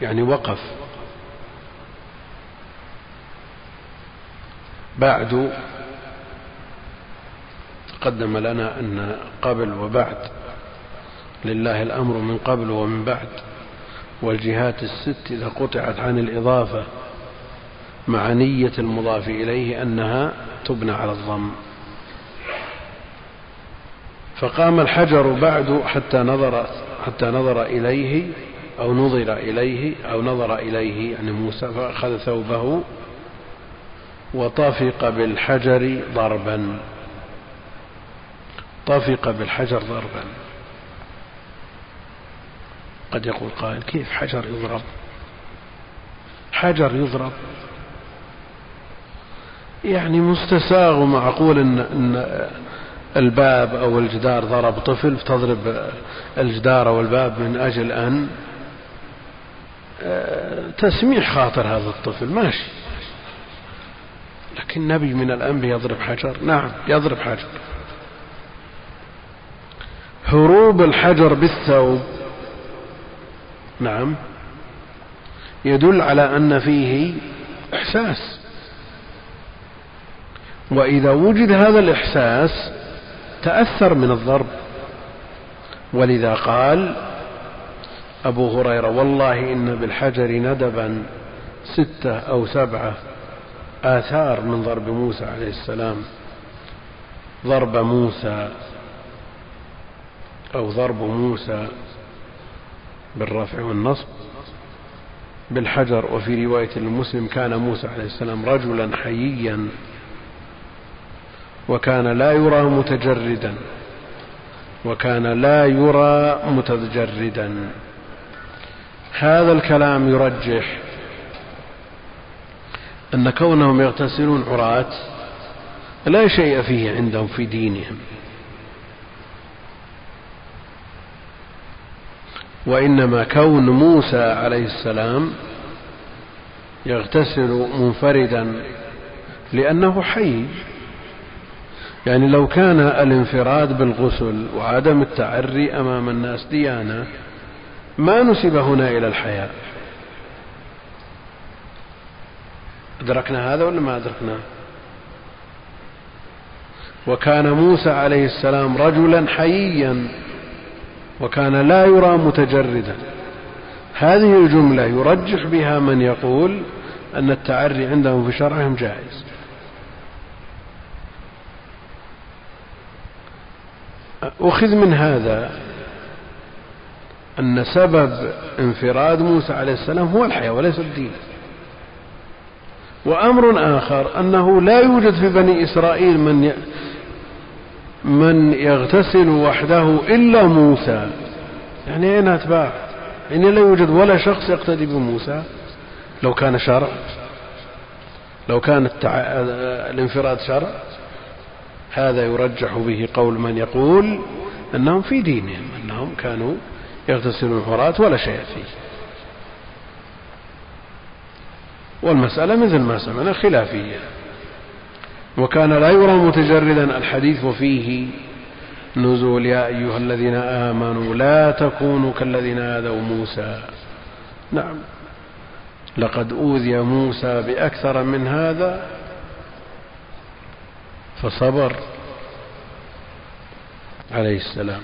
Speaker 1: يعني وقف. بعد تقدم لنا أن قبل وبعد لله الأمر من قبل ومن بعد. والجهات الست إذا قطعت عن الإضافة مع نية المضاف إليه أنها تبنى على الضم. فقام الحجر بعد حتى نظر حتى نظر إليه أو نظر إليه أو نظر إليه يعني موسى فأخذ ثوبه وطفق بالحجر ضربا. طفق بالحجر ضربا. قد يقول قائل كيف حجر يضرب؟ حجر يضرب. يعني مستساغ ومعقول ان, إن الباب أو الجدار ضرب طفل فتضرب الجدار أو الباب من أجل أن آه، تسميح خاطر هذا الطفل. ماشي. لكن نبي من الأنبياء يضرب حجر؟ نعم يضرب حجر. هروب الحجر بالثوب. نعم. يدل على أن فيه إحساس. وإذا وجد هذا الإحساس تأثر من الضرب. ولذا قال أبو هريرة والله إن بالحجر ندبا ستة أو سبعة آثار من ضرب موسى عليه السلام. ضرب موسى أو ضرب موسى بالرفع والنصب. بالحجر وفي رواية المسلم كان موسى عليه السلام رجلا حييا وكان لا يرى متجردا وكان لا يرى متجردا. هذا الكلام يرجح أن كونهم يغتسلون عراة لا شيء فيه عندهم في دينهم. وإنما كون موسى عليه السلام يغتسل منفردا لأنه حي. يعني لو كان الانفراد بالغسل وعدم التعري أمام الناس ديانة ما نسب هنا إلى الحياء. أدركنا هذا ولا ما أدركنا؟ وكان موسى عليه السلام رجلا حييا. وكان لا يرى متجردا. هذه الجملة يرجح بها من يقول أن التعري عندهم في شرعهم جائز. أخذ من هذا أن سبب انفراد موسى عليه السلام هو الحياة وليس الدين. وأمر آخر أنه لا يوجد في بني إسرائيل من من يغتسل وحده إلا موسى. يعني أين أتباع يعني لا يوجد ولا شخص يقتدي بموسى. لو كان شرع. لو كان التع... الانفراد شرع. هذا يرجح به قول من يقول أنهم في دينهم أنهم كانوا يغتسلون حراة ولا شيء فيه. والمسألة مثل ما سمعنا خلافية. وكان لا يرى متجردا الحديث وفيه نزول يا أيها الذين آمنوا لا تكونوا كالذين آذوا موسى. نعم. لقد أوذي موسى بأكثر من هذا فصبر عليه السلام.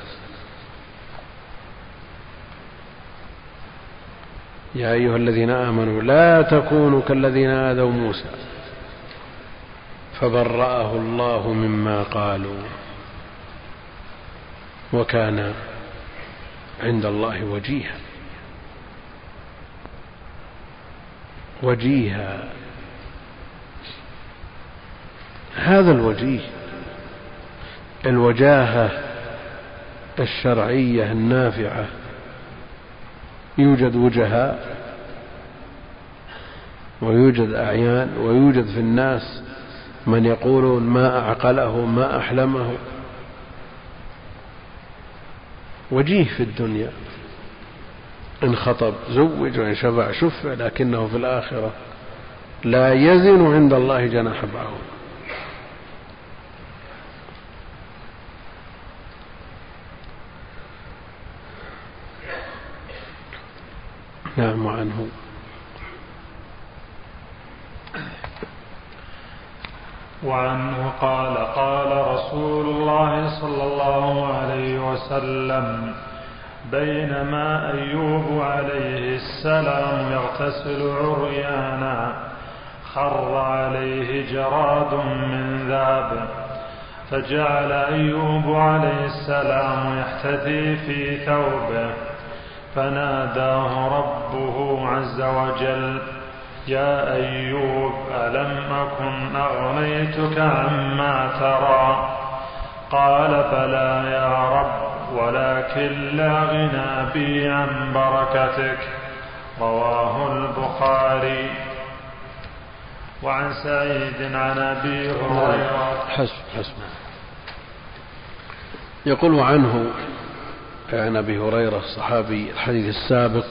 Speaker 1: يا أيها الذين آمنوا لا تكونوا كالذين آذوا موسى. فبرأه الله مما قالوا. وكان عند الله وجيها. وجيها. هذا الوجيه. الوجاهة الشرعية النافعة. يوجد وجهاء. ويوجد أعيان. ويوجد في الناس من يقولون ما أعقله ما أحلمه. وجيه في الدنيا. إن خطب زوج وإن شبع شف لكنه في الآخرة لا يزن عند الله جناح بعوض نعم عنه
Speaker 2: وعنه قال قال رسول الله صلى الله عليه وسلم بينما أيوب عليه السلام يغتسل عريانا خر عليه جراد من ذهب. فجعل أيوب عليه السلام يحتذي في ثوبه فناداه ربه عز وجل يا أيوب ألم أكن أغنيتك عما ترى؟ قال بلى يا رب ولكن لا غنى بي عن بركتك. رواه البخاري. وعن سعيد عن أبي هريرة.
Speaker 1: حسب يقول عنه عن أبي هريرة الصحابي الحديث السابق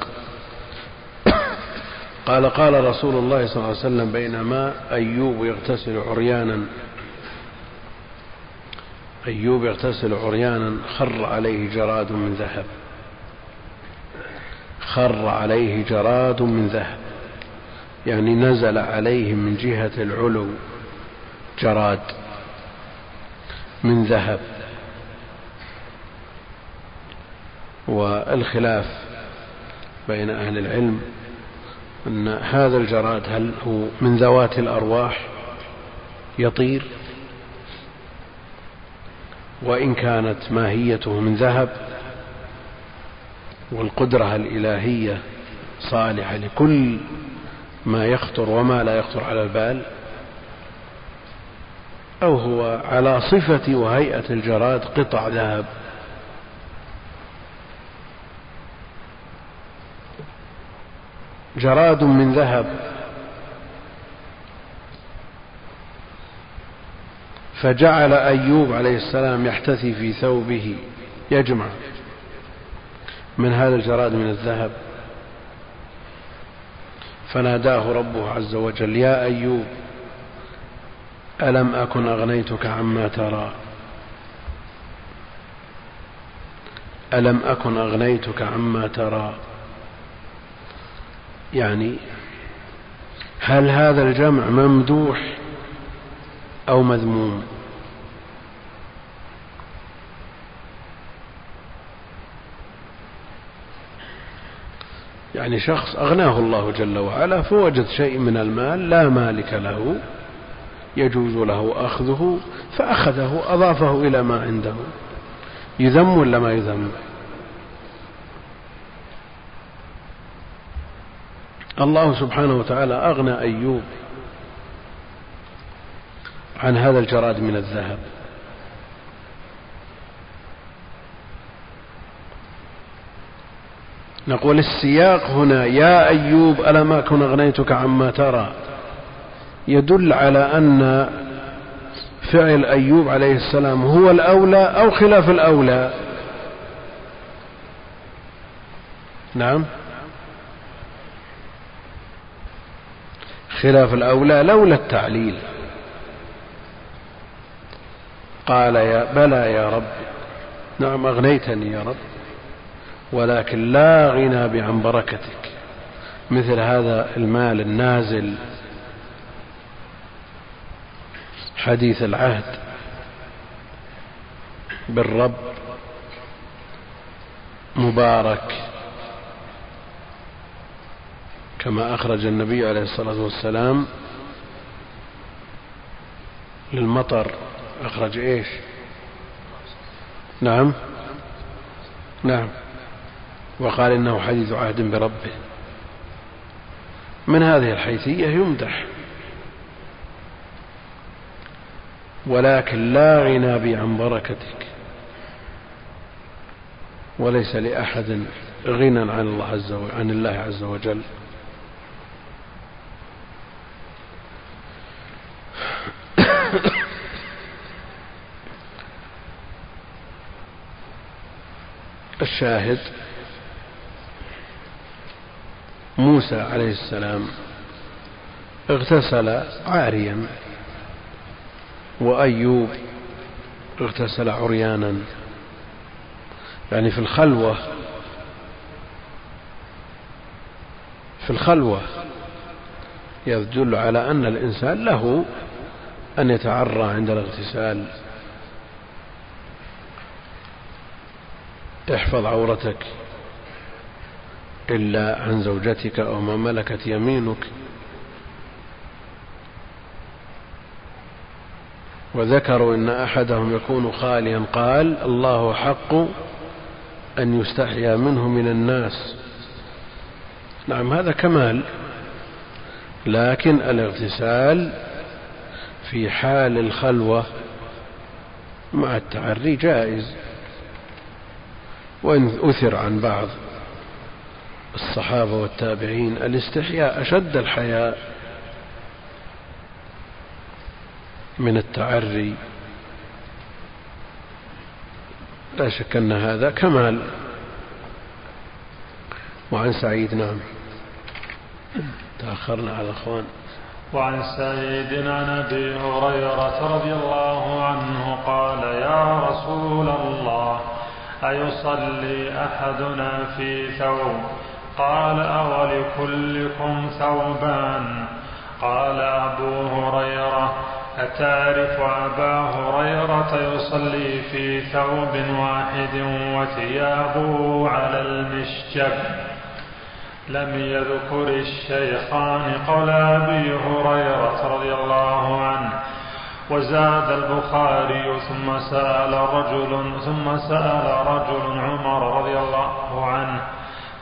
Speaker 1: قال قال رسول الله صلى الله عليه وسلم بينما أيوب يغتسل عريانا. أيوب يغتسل عريانا خر عليه جراد من ذهب. خر عليه جراد من ذهب. يعني نزل عليه من جهة العلو جراد من ذهب. والخلاف بين أهل العلم أن هذا الجراد هل هو من ذوات الأرواح يطير؟ وإن كانت ماهيته من ذهب والقدرة الإلهية صالحة لكل ما يخطر وما لا يخطر على البال أو هو على صفة وهيئة الجراد قطع ذهب. جراد من ذهب. فجعل أيوب عليه السلام يحتثي في ثوبه. يجمع من هذا الجراد من الذهب. فناداه ربه عز وجل يا أيوب ألم أكن أغنيتك عما ترى؟ ألم أكن أغنيتك عما ترى؟ يعني هل هذا الجمع ممدوح أو مذموم؟ يعني شخص أغناه الله جل وعلا فوجد شيء من المال لا مالك له يجوز له أخذه فأخذه أضافه إلى ما عنده. يذم ولا ما يذم؟ الله سبحانه وتعالى أغنى أيوب عن هذا الجراد من الذهب. نقول السياق هنا يا أيوب ألم أكن أغنيتك عما ترى؟ يدل على أن فعل أيوب عليه السلام هو الأولى أو خلاف الأولى. نعم. خلاف الأولى لولا التعليل. قال يا بلى يا رب نعم أغنيتني يا رب ولكن لا غنى بعن بركتك. مثل هذا المال النازل. حديث العهد بالرب مبارك. كما أخرج النبي عليه الصلاة والسلام للمطر. أخرج إيش؟ نعم. نعم. وقال إنه حديث عهد بربه. من هذه الحيثية يمدح. ولكن لا غنى بي عن بركتك. وليس لأحد غنى عن الله عز وجل عن الله عز وجل. الشاهد موسى عليه السلام اغتسل عاريا وأيوب اغتسل عريانا. يعني في الخلوة في الخلوة يدل على أن الإنسان له أن يتعرى عند الاغتسال. احفظ عورتك إلا عن زوجتك أو ما ملكت يمينك. وذكروا إن أحدهم يكون خاليا قال الله حق أن يستحيا منه من الناس. نعم هذا كمال. لكن الاغتسال في حال الخلوة مع التعري جائز. وإن أثر عن بعض الصحابة والتابعين الاستحياء أشد الحياء من التعري. لا شك أن هذا كمال. وعن سعيد نعم. تأخرنا على الأخوان
Speaker 2: وعن سعيد عن أبي هريرة رضي الله عنه قال يا رسول الله أيصلي أحدنا في ثوب؟ قال أولكلكم ثوبان؟ قال أبو هريرة. أتعرف أبا هريرة يصلي في ثوب واحد وثيابه على المشجب؟ لم يذكر الشيخان قول أبي هريرة رضي الله عنه. وزاد البخاري ثم سأل رجل ثم سأل رجل عمر رضي الله عنه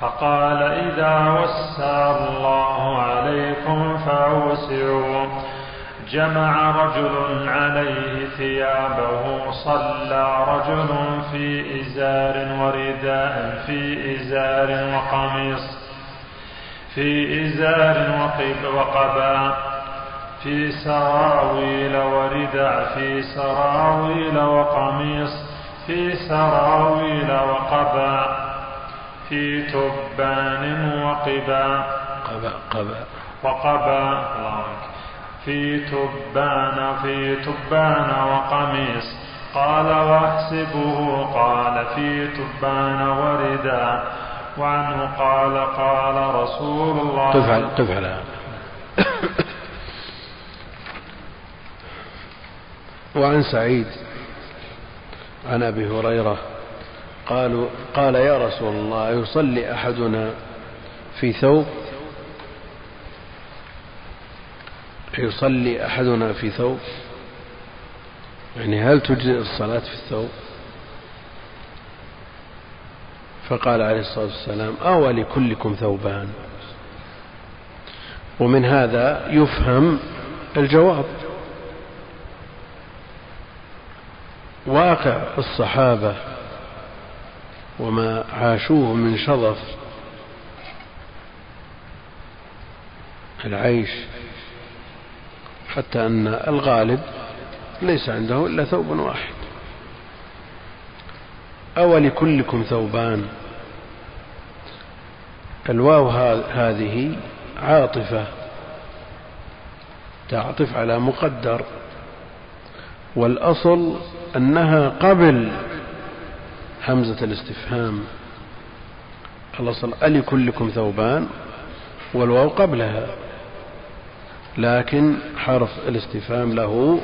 Speaker 2: فقال إذا وسع الله عليكم فأوسعوا. جمع رجل عليه ثيابه صلى رجل في إزار ورداء في إزار وقميص في إزار وقباء في سراويل ورداء في سراويل وقميص في سراويل وقباء في تبان وقباء
Speaker 1: قباء قباء
Speaker 2: وقباء في تبان في تبان وقميص. قال واحسبه قال في تبان ورداء وعنه قال قال رسول الله.
Speaker 1: قف على قف على وعن سعيد عن أبي هريرة قالوا قال يا رسول الله يصلي أحدنا في ثوب يصلي أحدنا في ثوب يعني هل تجزئ الصلاة في الثوب؟ فقال عليه الصلاة والسلام أو لكلكم ثوبان. ومن هذا يفهم الجواب. واقع الصحابة وما عاشوه من شظف العيش حتى أن الغالب ليس عنده إلا ثوب واحد. أو لكلكم ثوبان. الواو هذه عاطفة تعطف على مقدر والأصل أنها قبل همزة الاستفهام. الأصل ألكلكم ثوبان والواو قبلها لكن حرف الاستفهام له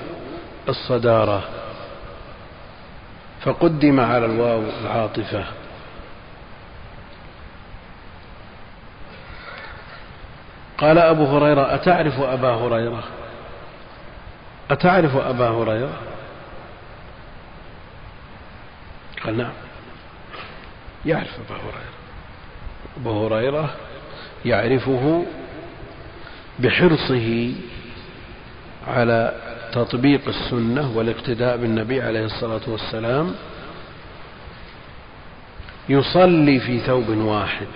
Speaker 1: الصدارة. فقدم على الواو العاطفة. قال أبو هريرة أتعرف أبا هريرة؟ أتعرف أبا هريرة؟ قال نعم. يعرف أبا هريرة. أبو هريرة يعرفه بحرصه على تطبيق السنة والاقتداء بالنبي عليه الصلاة والسلام. يصلي في ثوب واحد.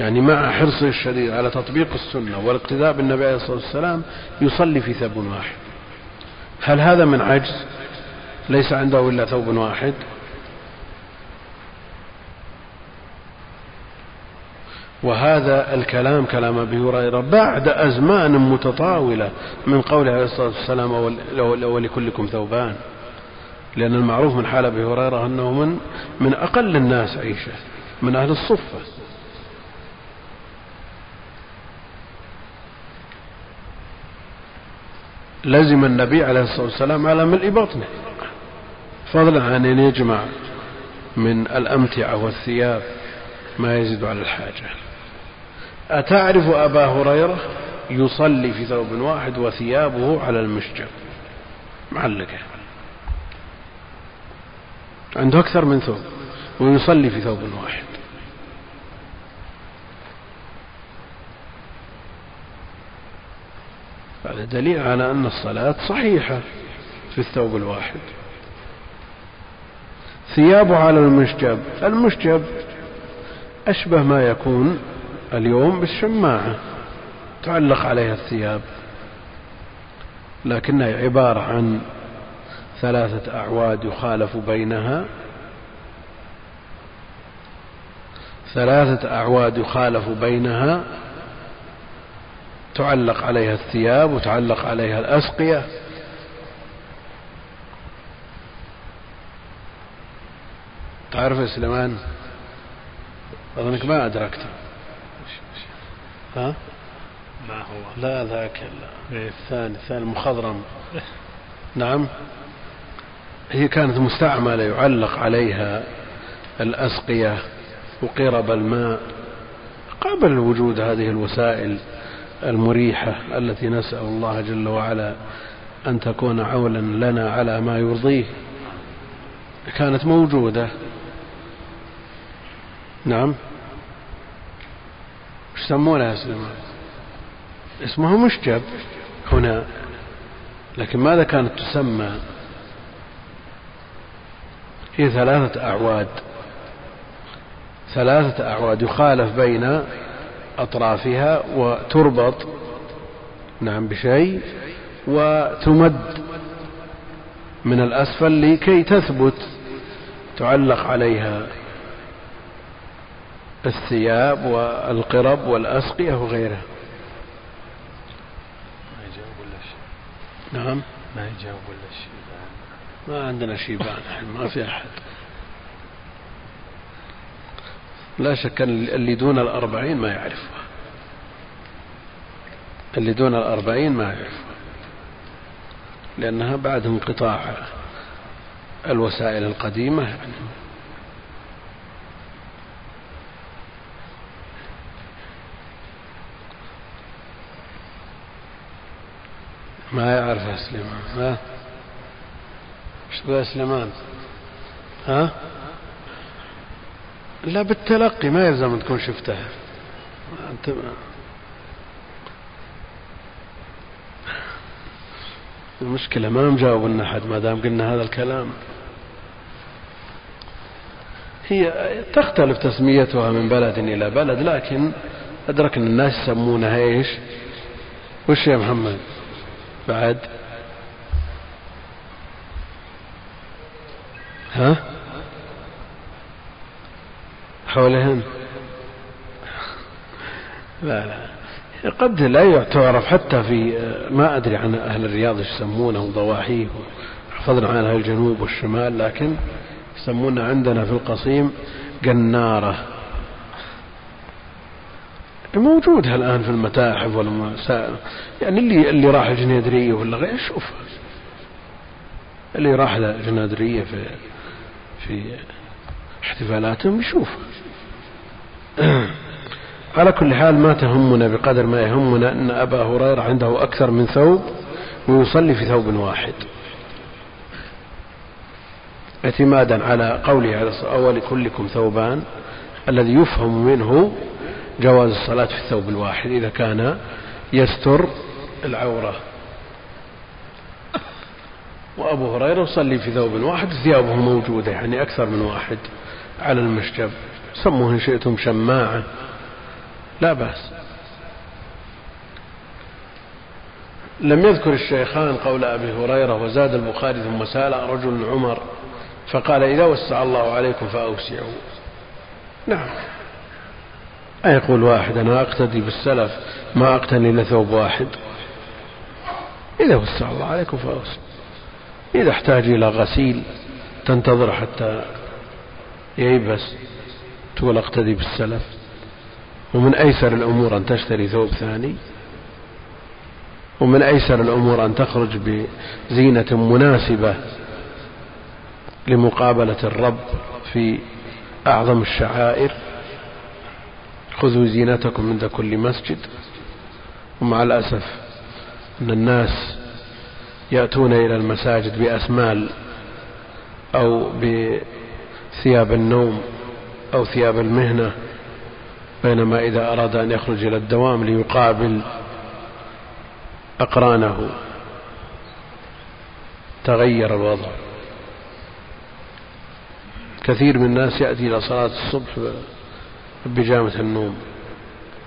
Speaker 1: يعني مع حرصه الشديد على تطبيق السنة والاقتداء بالنبي عليه الصلاة والسلام يصلي في ثوب واحد. هل هذا من عجز؟ ليس عنده إلا ثوب واحد. وهذا الكلام كلام أبي هريرة بعد أزمان متطاولة من قوله عليه الصلاة والسلام ولكلكم ثوبان. لأن المعروف من حال أبي هريرة أنه من من أقل الناس عيشة من أهل الصفة. لزم النبي عليه الصلاة والسلام على ملء بطنه. فضلا عن أن يجمع من الامتعه والثياب ما يزيد على الحاجة. أتعرف أبا هريرة يصلي في ثوب واحد وثيابه على المشجب معلقة. عنده أكثر من ثوب ويصلي في ثوب واحد. هذا دليل على أن الصلاة صحيحة في الثوب الواحد. ثيابه على المشجب. المشجب أشبه ما يكون اليوم بالشماعة تعلق عليها الثياب لكنها عبارة عن ثلاثة أعواد يخالف بينها. ثلاثة أعواد يخالف بينها تعلق عليها الثياب وتعلق عليها الأسقية. تعرف يا سليمان؟ أظنك ما أدركت ها؟
Speaker 3: ما هو؟
Speaker 1: لا ذاك
Speaker 3: إيه.
Speaker 1: الثاني الثاني المخضرم. نعم. هي كانت مستعملة يعلق عليها الأسقية وقرب الماء قبل وجود هذه الوسائل المريحة التي نسأل الله جل وعلا أن تكون عولا لنا على ما يرضيه. كانت موجودة. نعم. يسمونها يا سليمان؟ اسمها مشجب. هنا. لكن ماذا كانت تسمى؟ هي ثلاثة أعواد. ثلاثة أعواد. يخالف بين أطرافها وتربط. نعم بشيء. وتمد. من الأسفل لكي تثبت تعلق عليها. الثياب والقرب والأسقية وغيرها.
Speaker 3: ما يجاوب ولا شيء.
Speaker 1: نعم.
Speaker 3: ما يجاوب ولا شيء.
Speaker 1: ما عندنا شيبان ما في أحد. لا شك أن اللي دون الأربعين ما يعرفها اللي دون الأربعين ما يعرفها لأنها بعد انقطاع الوسائل القديمة. يعني ما يعرفها سليمان ها؟ إيش تقول سليمان؟ ها؟ لا بالتلقي ما يلزم تكون شفتها. أنت المشكلة ما مجاوبنا أحد ما دام قلنا هذا الكلام. هي تختلف تسميتها من بلد إلى بلد لكن أدركنا الناس يسمونها إيش؟ وش يا محمد؟ بعد. ها؟ حولهن لا لا. قد لا تعرف حتى في ما أدري عن أهل الرياض إيش يسمونه ضواحيه حفظنا عن أهل الجنوب والشمال لكن يسمونها عندنا في القصيم قنارة موجودة الآن في المتاحف والمسائل. يعني اللي اللي راح الجنيدرية ولا غير شوف. اللي راح الجنيدرية في في احتفالاتهم يشوف على كل حال ما تهمنا بقدر ما يهمنا أن أبا هريرة عنده أكثر من ثوب ويصلي في ثوب واحد. اعتمادا على قوله على أول كلكم ثوبان الذي يفهم منه جواز الصلاة في الثوب الواحد إذا كان يستر العورة. وأبو هريرة يصلي في ثوب واحد ثيابه موجودة يعني أكثر من واحد على المشجب. سموه إن شئتم شماعة. لا بأس. لم يذكر الشيخان قول أبي هريرة وزاد البخاري ثم سأل رجل عمر فقال إذا وسع الله عليكم فأوسعوا. نعم. أيقول واحد أنا أقتدي بالسلف ما أقتني إلا ثوب واحد. إذا وسع الله عليكم فأوسع إذا احتاج إلى غسيل تنتظر حتى ييبس. تقول أقتدي بالسلف. ومن أيسر الأمور أن تشتري ثوب ثاني. ومن أيسر الأمور أن تخرج بزينة مناسبة لمقابلة الرب في أعظم الشعائر. خذوا زينتكم عند كل مسجد. ومع الأسف أن الناس يأتون إلى المساجد بأسمال أو بثياب النوم أو ثياب المهنة بينما إذا أراد أن يخرج إلى الدوام ليقابل أقرانه. تغير الوضع. كثير من الناس يأتي إلى صلاة الصبح بجامة النوم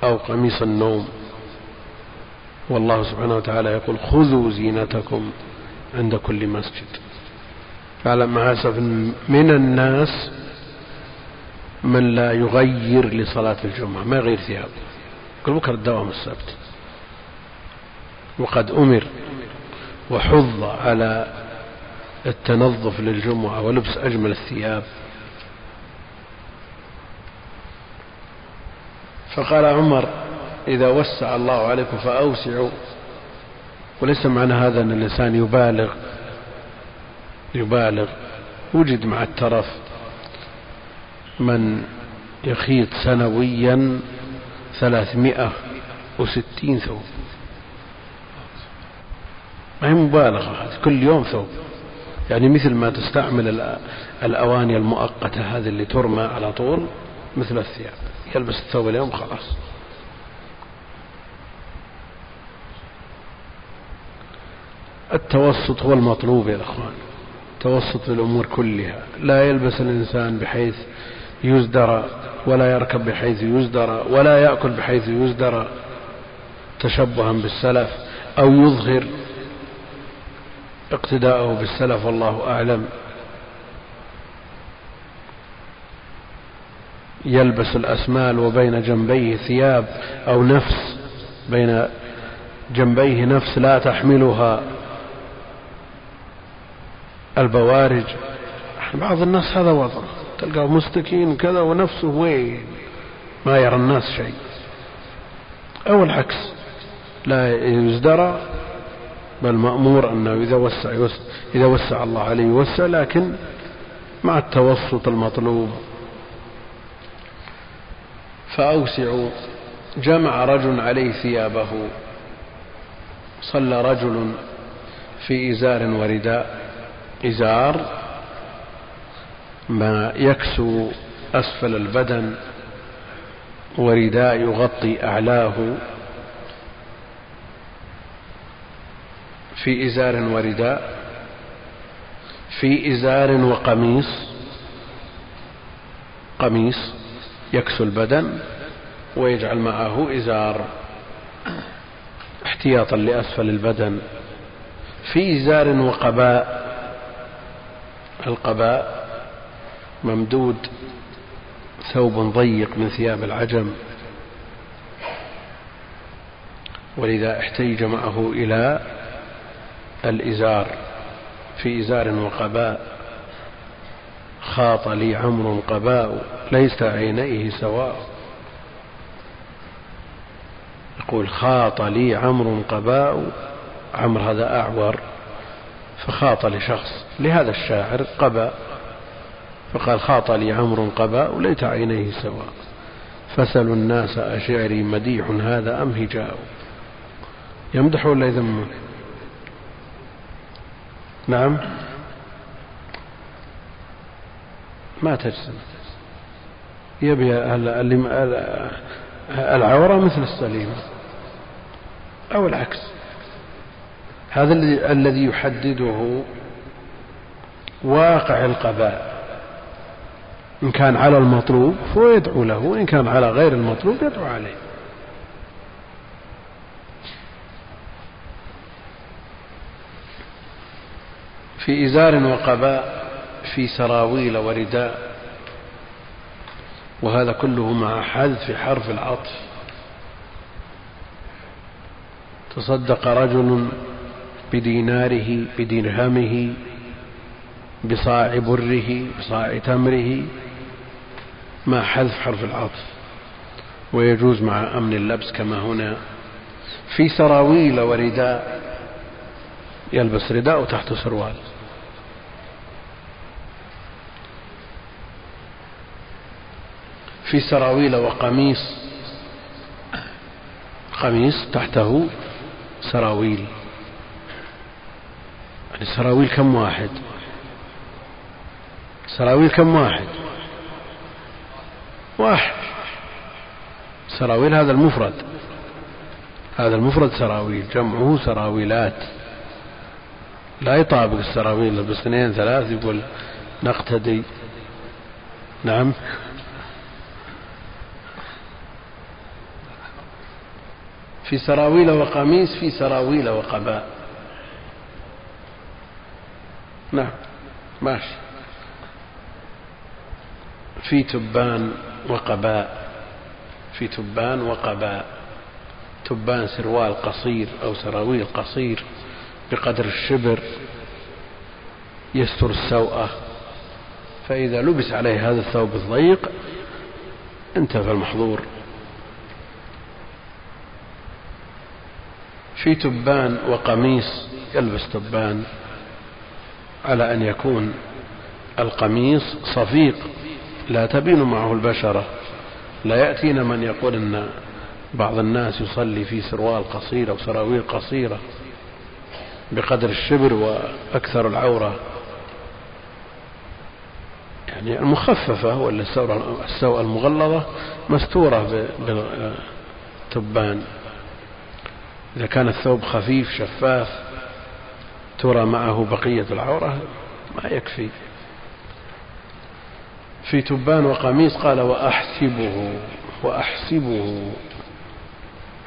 Speaker 1: أو قميص النوم. والله سبحانه وتعالى يقول خذوا زينتكم عند كل مسجد. فعلى مع أسف من الناس من لا يغير لصلاة الجمعة ما يغير ثيابه يقول بكرة الدوام السبت. وقد أمر وحض على التنظف للجمعة ولبس أجمل الثياب. فقال عمر إذا وسع الله عليكم فأوسعوا. وليس معنى هذا أن الإنسان يبالغ يبالغ. وجد مع الترف من يخيط سنويا ثلاثمائة وستين ثوب. ما هي مبالغة كل يوم ثوب. يعني مثل ما تستعمل الأواني المؤقتة هذه اللي ترمى على طول مثل الثياب. يلبس الثوب اليوم خلاص. التوسط هو المطلوب يا إخوان. التوسط في الأمور كلها. لا يلبس الإنسان بحيث يزدر ولا يركب بحيث يزدر ولا يأكل بحيث يزدر. تشبها بالسلف أو يظهر اقتداءه بالسلف والله أعلم. يلبس الأسمال وبين جنبيه ثياب أو نفس بين جنبيه نفس لا تحملها البوارج. بعض الناس هذا وضع تلقاه مستكين كذا ونفسه وين؟ ما يرى الناس شيء. أو العكس لا يزدرى بل مأمور أنه إذا وسع يوسع إذا وسع الله عليه يوسع لكن مع التوسط المطلوب. فأوسعوا. جمع رجل عليه ثيابه. صلى رجل في إزار ورداء. إزار ما يكسو أسفل البدن. ورداء يغطي أعلاه. في إزار ورداء. في إزار وقميص. قميص. يكسو البدن ويجعل معه إزار احتياطا لأسفل البدن في إزار وقباء. القباء ممدود ثوب ضيق من ثياب العجم. ولذا احتيج معه إلى الإزار في إزار وقباء. خاط لي عمرو قباء ليس عينيه سواء. يقول خاط لي عمرو قباء عمرو هذا أعور فخاط لشخص لهذا الشاعر قباء. فقال خاط لي عمرو قباء ليت عينيه سواء. فسلوا الناس أشعري مديح هذا أم هجاء؟ يمدح ولا يذم نعم. ما تجزم. يبي العورة مثل السليم. أو العكس. هذا الذي يحدده واقع القباء. إن كان على المطلوب فهو يدعو له وإن كان على غير المطلوب يدعو عليه. في إزار وقباء في سراويل ورداء. وهذا كله مع حذف حرف العطف. تصدق رجل بديناره بدرهمه بصاع بره بصاع تمره مع حذف حرف العطف. ويجوز مع أمن اللبس كما هنا. في سراويل ورداء يلبس رداء وتحته سروال. في سراويل وقميص. قميص تحته سراويل. يعني سراويل كم واحد؟ سراويل كم واحد؟ واحد. سراويل هذا المفرد. هذا المفرد سراويل جمعه سراويلات. لا يطابق السراويل بس اثنين ثلاث يقول نقتدي. نعم. في سراويل وقميص في سراويل وقباء. نعم ماشي. في تبان وقباء في تبان وقباء. تبان سروال قصير أو سراويل قصير بقدر الشبر يستر السوءة. فإذا لبس عليه هذا الثوب الضيق انتفى المحظور. في تبان وقميص يلبس تبان على أن يكون القميص صفيق لا تبين معه البشرة. لا يأتينا من يقول أن بعض الناس يصلي في سروال قصير أو سراويل قصيرة بقدر الشبر وأكثر العورة. يعني المخففة ولا السوء المغلظة مستورة بالتبان إذا كان الثوب خفيف شفاف ترى معه بقية العورة ما يكفي. في تبان وقميص قال وأحسبه وأحسبه.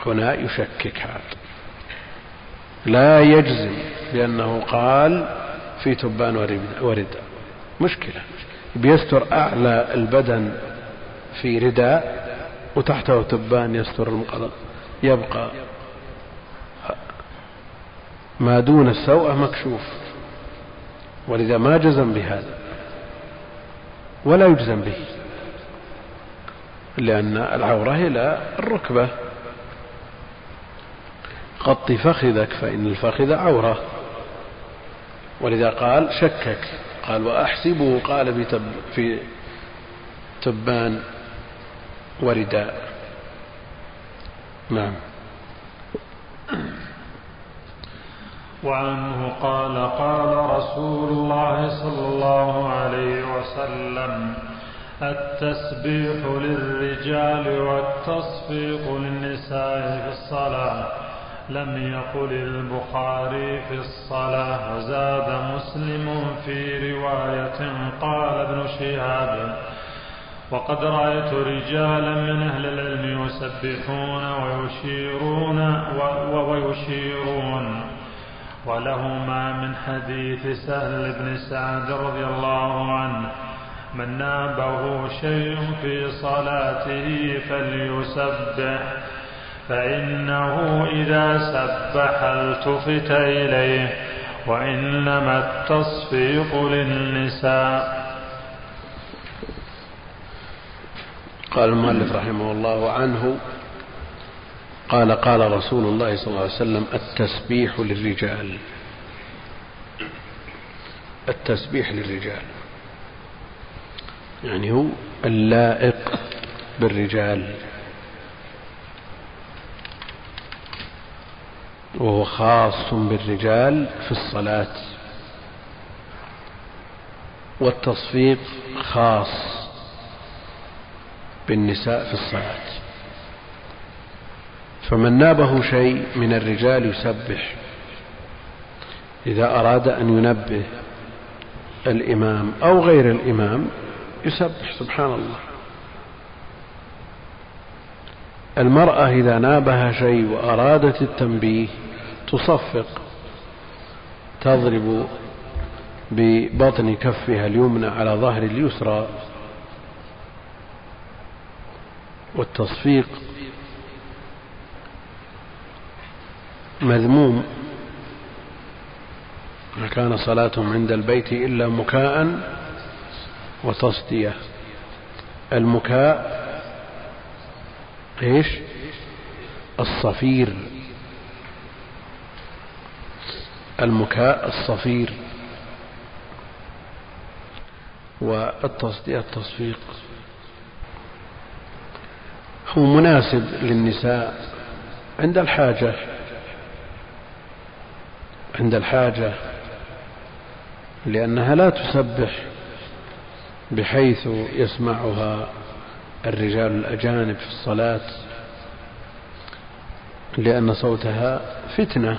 Speaker 1: هنا يشكك هذا. لا يجزم بأنه قال في تبان ورداء مشكلة. بيستر أعلى البدن في رداء وتحته تبان يستر المقلب. يبقى ما دون السوءة مكشوف. ولذا ما جزم بهذا؟ ولا يجزم به. لأن العورة إلى الركبة. غط فخذك فإن الفخذ عورة. ولذا قال شكك. قال وأحسبه قال في, تب في تبان ورداء. نعم.
Speaker 2: وعنه قال قال رسول الله صلى الله عليه وسلم التسبيح للرجال والتصفيق للنساء في الصلاة. لم يقل البخاري في الصلاة وزاد مسلم في رواية قال ابن شهاب وقد رأيت رجالا من أهل العلم يسبحون ويشيرون ويشيرون. ولهما من حديث سهل بن سعد رضي الله عنه من نابه شيء في صلاته فليسبح فإنه إذا سبح التفت إليه وإنما التصفيق للنساء.
Speaker 1: قال المؤلف رحمه الله عنه قال قال رسول الله صلى الله عليه وسلم التسبيح للرجال. التسبيح للرجال. يعني هو اللائق بالرجال. وهو خاص بالرجال في الصلاة. والتصفيق خاص بالنساء في الصلاة. فمن نابه شيء من الرجال يسبح. إذا أراد أن ينبه الإمام أو غير الإمام يسبح سبحان الله. المرأة إذا نابها شيء وأرادت التنبيه تصفق تضرب ببطن كفها اليمنى على ظهر اليسرى والتصفيق مذموم. ما كان صلاتهم عند البيت إلا مكاء وتصدية. المكاء إيش؟ الصفير. المكاء الصفير. والتصدية التصفيق. هو مناسب للنساء عند الحاجة. عند الحاجة لأنها لا تسبح بحيث يسمعها الرجال الأجانب في الصلاة لأن صوتها فتنة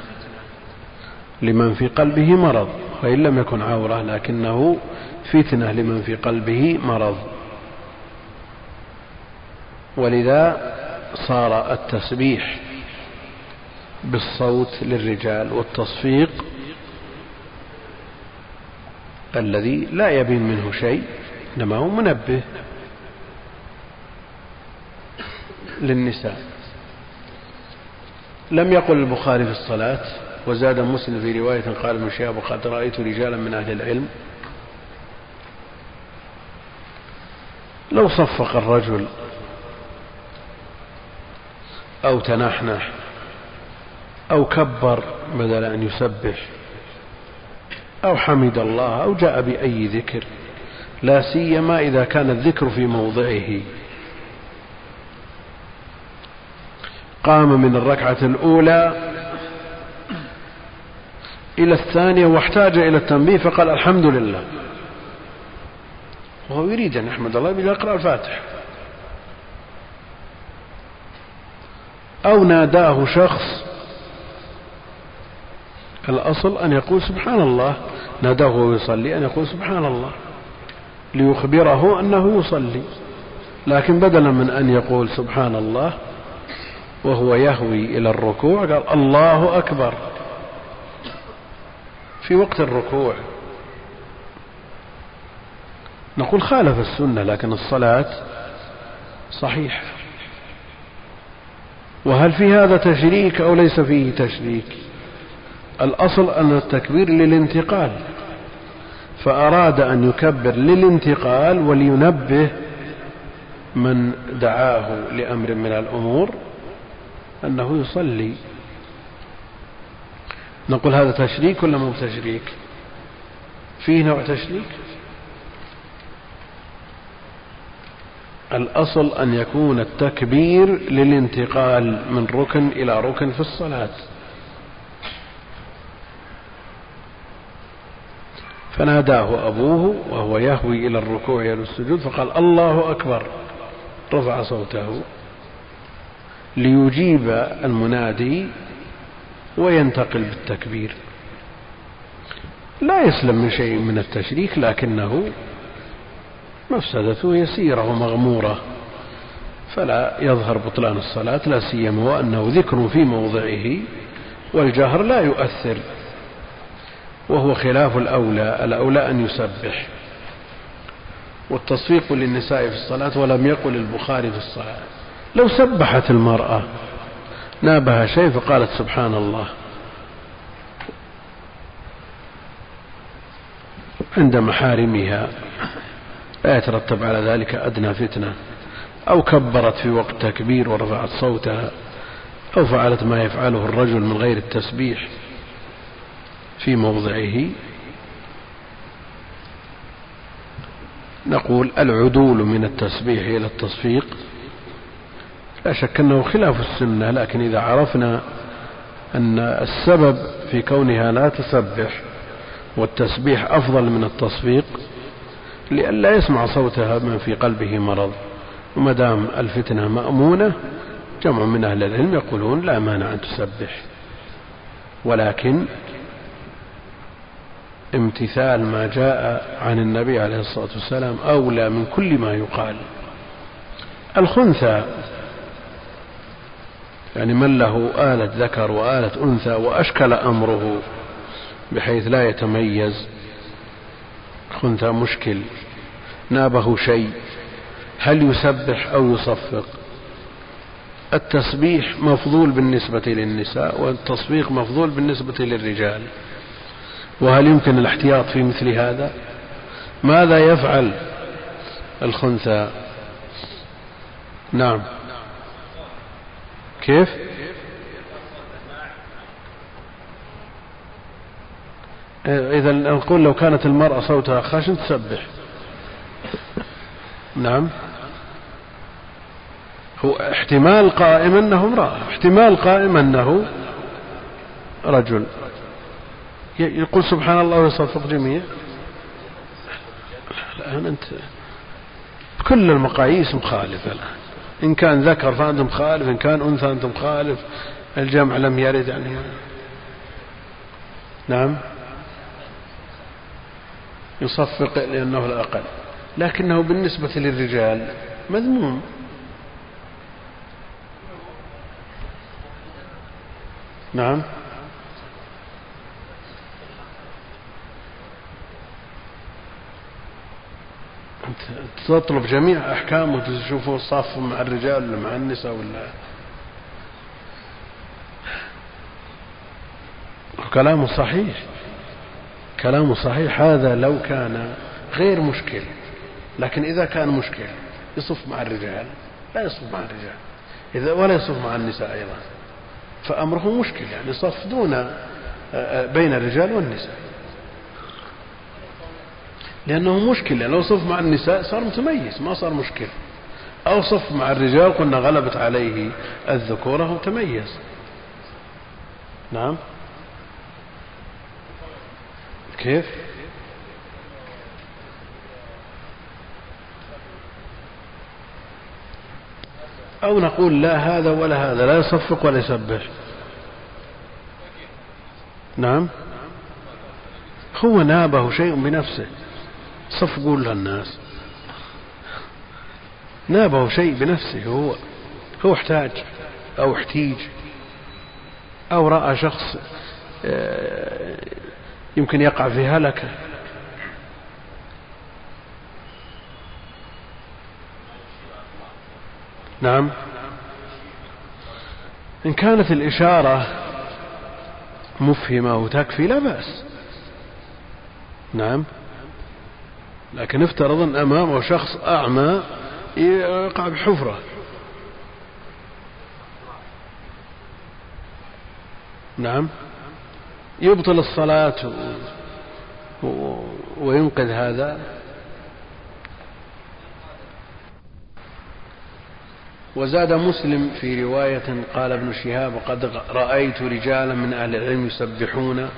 Speaker 1: لمن في قلبه مرض وإن لم يكن عورة لكنه فتنة لمن في قلبه مرض. ولذا صار التسبيح بالصوت للرجال والتصفيق الذي لا يبين منه شيء إنما هو منبه للنساء. لم يقل البخاري في الصلاة وزاد مسلم في رواية قال ابن شهاب وقد رأيت رجالا من أهل العلم. لو صفق الرجل أو تنحنح أو كبر بدل أن يسبح أو حمد الله أو جاء بأي ذكر لا سيما إذا كان الذكر في موضعه. قام من الركعة الأولى إلى الثانية واحتاج إلى التنبيه فقال الحمد لله. وهو يريد أن يحمد الله يقرأ الفاتح. أو ناداه شخص الأصل أن يقول سبحان الله. ناداه وهو يصلي أن يقول سبحان الله. ليخبره أنه يصلي. لكن بدلا من أن يقول سبحان الله وهو يهوي إلى الركوع قال الله أكبر. في وقت الركوع. نقول خالف السنة لكن الصلاة صحيحة وهل في هذا تشريك أو ليس فيه تشريك؟ الأصل أن التكبير للانتقال فأراد أن يكبر للانتقال ولينبه من دعاه لأمر من الأمور أنه يصلي. نقول هذا تشريك ولا مو تشريك؟ فيه نوع تشريك؟ الأصل أن يكون التكبير للانتقال من ركن إلى ركن في الصلاة. فناداه أبوه وهو يهوي إلى الركوع إلى السجود فقال الله أكبر. رفع صوته ليجيب المنادي وينتقل بالتكبير. لا يسلم من شيء من التشريك لكنه مفسدته يسيرة ومغمورة فلا يظهر بطلان الصلاة لا سيما وأنه ذكر في موضعه والجهر لا يؤثر. وهو خلاف الأولى الأولى أن يسبح. والتصفيق للنساء في الصلاة ولم يقل البخاري في الصلاة. لو سبحت المرأة نابها شيء فقالت سبحان الله. عند محارمها. لا يترتب على ذلك أدنى فتنة. أو كبرت في وقت تكبير ورفعت صوتها أو فعلت ما يفعله الرجل من غير التسبيح. في موضعه. نقول العدول من التسبيح إلى التصفيق. لا شك أنه خلاف السنة لكن إذا عرفنا أن السبب في كونها لا تسبح والتسبيح أفضل من التصفيق لئلا يسمع صوتها من في قلبه مرض. وما دام الفتنة مأمونة جمع من أهل العلم يقولون لا مانع أن تسبح. ولكن امتثال ما جاء عن النبي عليه الصلاة والسلام أولى من كل ما يقال. الخنثى يعني من له آلة ذكر وآلة أنثى وأشكل أمره بحيث لا يتميز. خنثى مشكل نابه شيء هل يسبح أو يصفق؟ التسبيح مفضول بالنسبة للنساء والتصفيق مفضول بالنسبة للرجال. وهل يمكن الاحتياط في مثل هذا؟ ماذا يفعل الخنثى؟ نعم. كيف؟ إذا نقول لو كانت المرأة صوتها خشن تسبح. نعم. هو احتمال قائم أنه امرأة احتمال قائم أنه رجل. يقول سبحان الله ويصفق جميع الآن أنت كل المقاييس مخالفة الآن. إن كان ذكر فأنت مخالف إن كان أنثى أنت مخالف. الجمع لم يرد يعني. نعم. يصفق لأنه الأقل. لكنه بالنسبة للرجال مذموم. نعم. تطلب جميع أحكام وتشوفوا الصف مع الرجال ولا مع النساء ولا؟ كلامه صحيح. كلامه صحيح. هذا لو كان غير مشكل. لكن إذا كان مشكل يصف مع الرجال. لا يصف مع الرجال. إذا ولا يصف مع النساء أيضا. فأمره مشكل يعني صف دون آه، آه، بين الرجال والنساء. لأنه مشكلة. لو صف مع النساء صار متميز ما صار مشكل أو صف مع الرجال قلنا غلبت عليه الذكورة وتميز نعم؟ كيف؟ أو نقول لا هذا ولا هذا لا يصفق ولا يسبح. نعم؟ هو نابه شيء بنفسه. صفقوا للناس. نابه شيء بنفسه هو هو احتاج أو احتيج أو رأى شخص آه، يمكن يقع في هلكة. نعم. إن كانت الإشارة مفهمة وتكفي لا بأس. نعم. لكن افترض أن أمامه شخص أعمى يقع بحفرة. نعم. يبطل الصلاة وينقذ هذا. وزاد مسلم في رواية قال ابن شهاب قد رأيت رجالا من أهل العلم يسبحون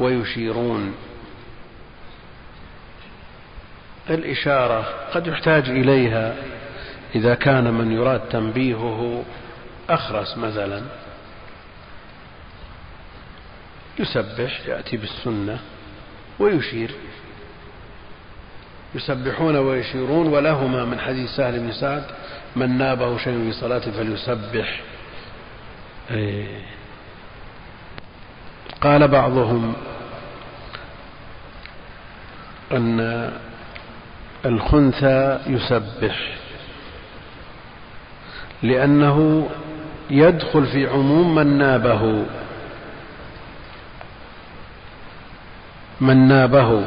Speaker 1: ويشيرون. الإشارة قد يحتاج إليها إذا كان من يراد تنبيهه أخرس مثلا. يسبح يأتي بالسنة ويشير. يسبحون ويشيرون ولهما من حديث سهل بن سعد من نابه شيء في صلاته فليسبح. إيه. قال بعضهم أن الخنثى يسبح لأنه يدخل في عموم من نابه من نابه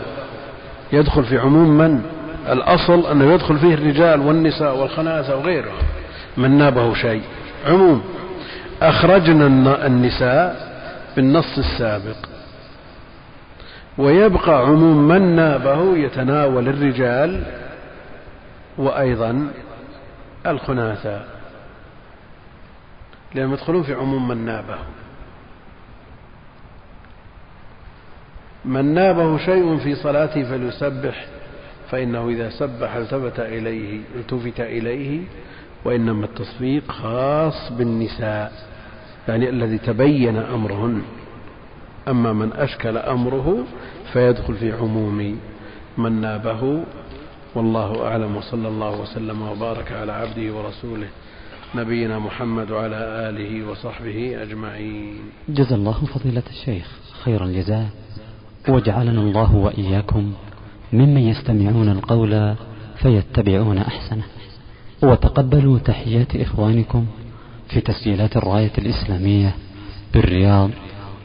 Speaker 1: يدخل في عموم من؟ الأصل أنه يدخل فيه الرجال والنساء والخناثة وغيرهم من نابه شيء عموم. أخرجنا النساء بالنص السابق. ويبقى عموم من نابه يتناول الرجال وأيضا الخناثة. لأنهم يدخلون في عموم من نابه. من نابه شيء في صلاته فليسبح فإنه إذا سبح التفت إليه التفت إليه وإنما التصفيق خاص بالنساء يعني الذي تبين أمرهن. أما من أشكل أمره فيدخل في عموم من نابه والله أعلم وصلى الله وسلم وبارك على عبده ورسوله نبينا محمد وعلى آله وصحبه أجمعين.
Speaker 4: جزا الله فضيلة الشيخ خير الجزاء. وجعلنا الله وإياكم ممن يستمعون القول فيتبعون أحسنه. وتقبلوا تحيات إخوانكم في تسجيلات الراية الإسلامية بالرياض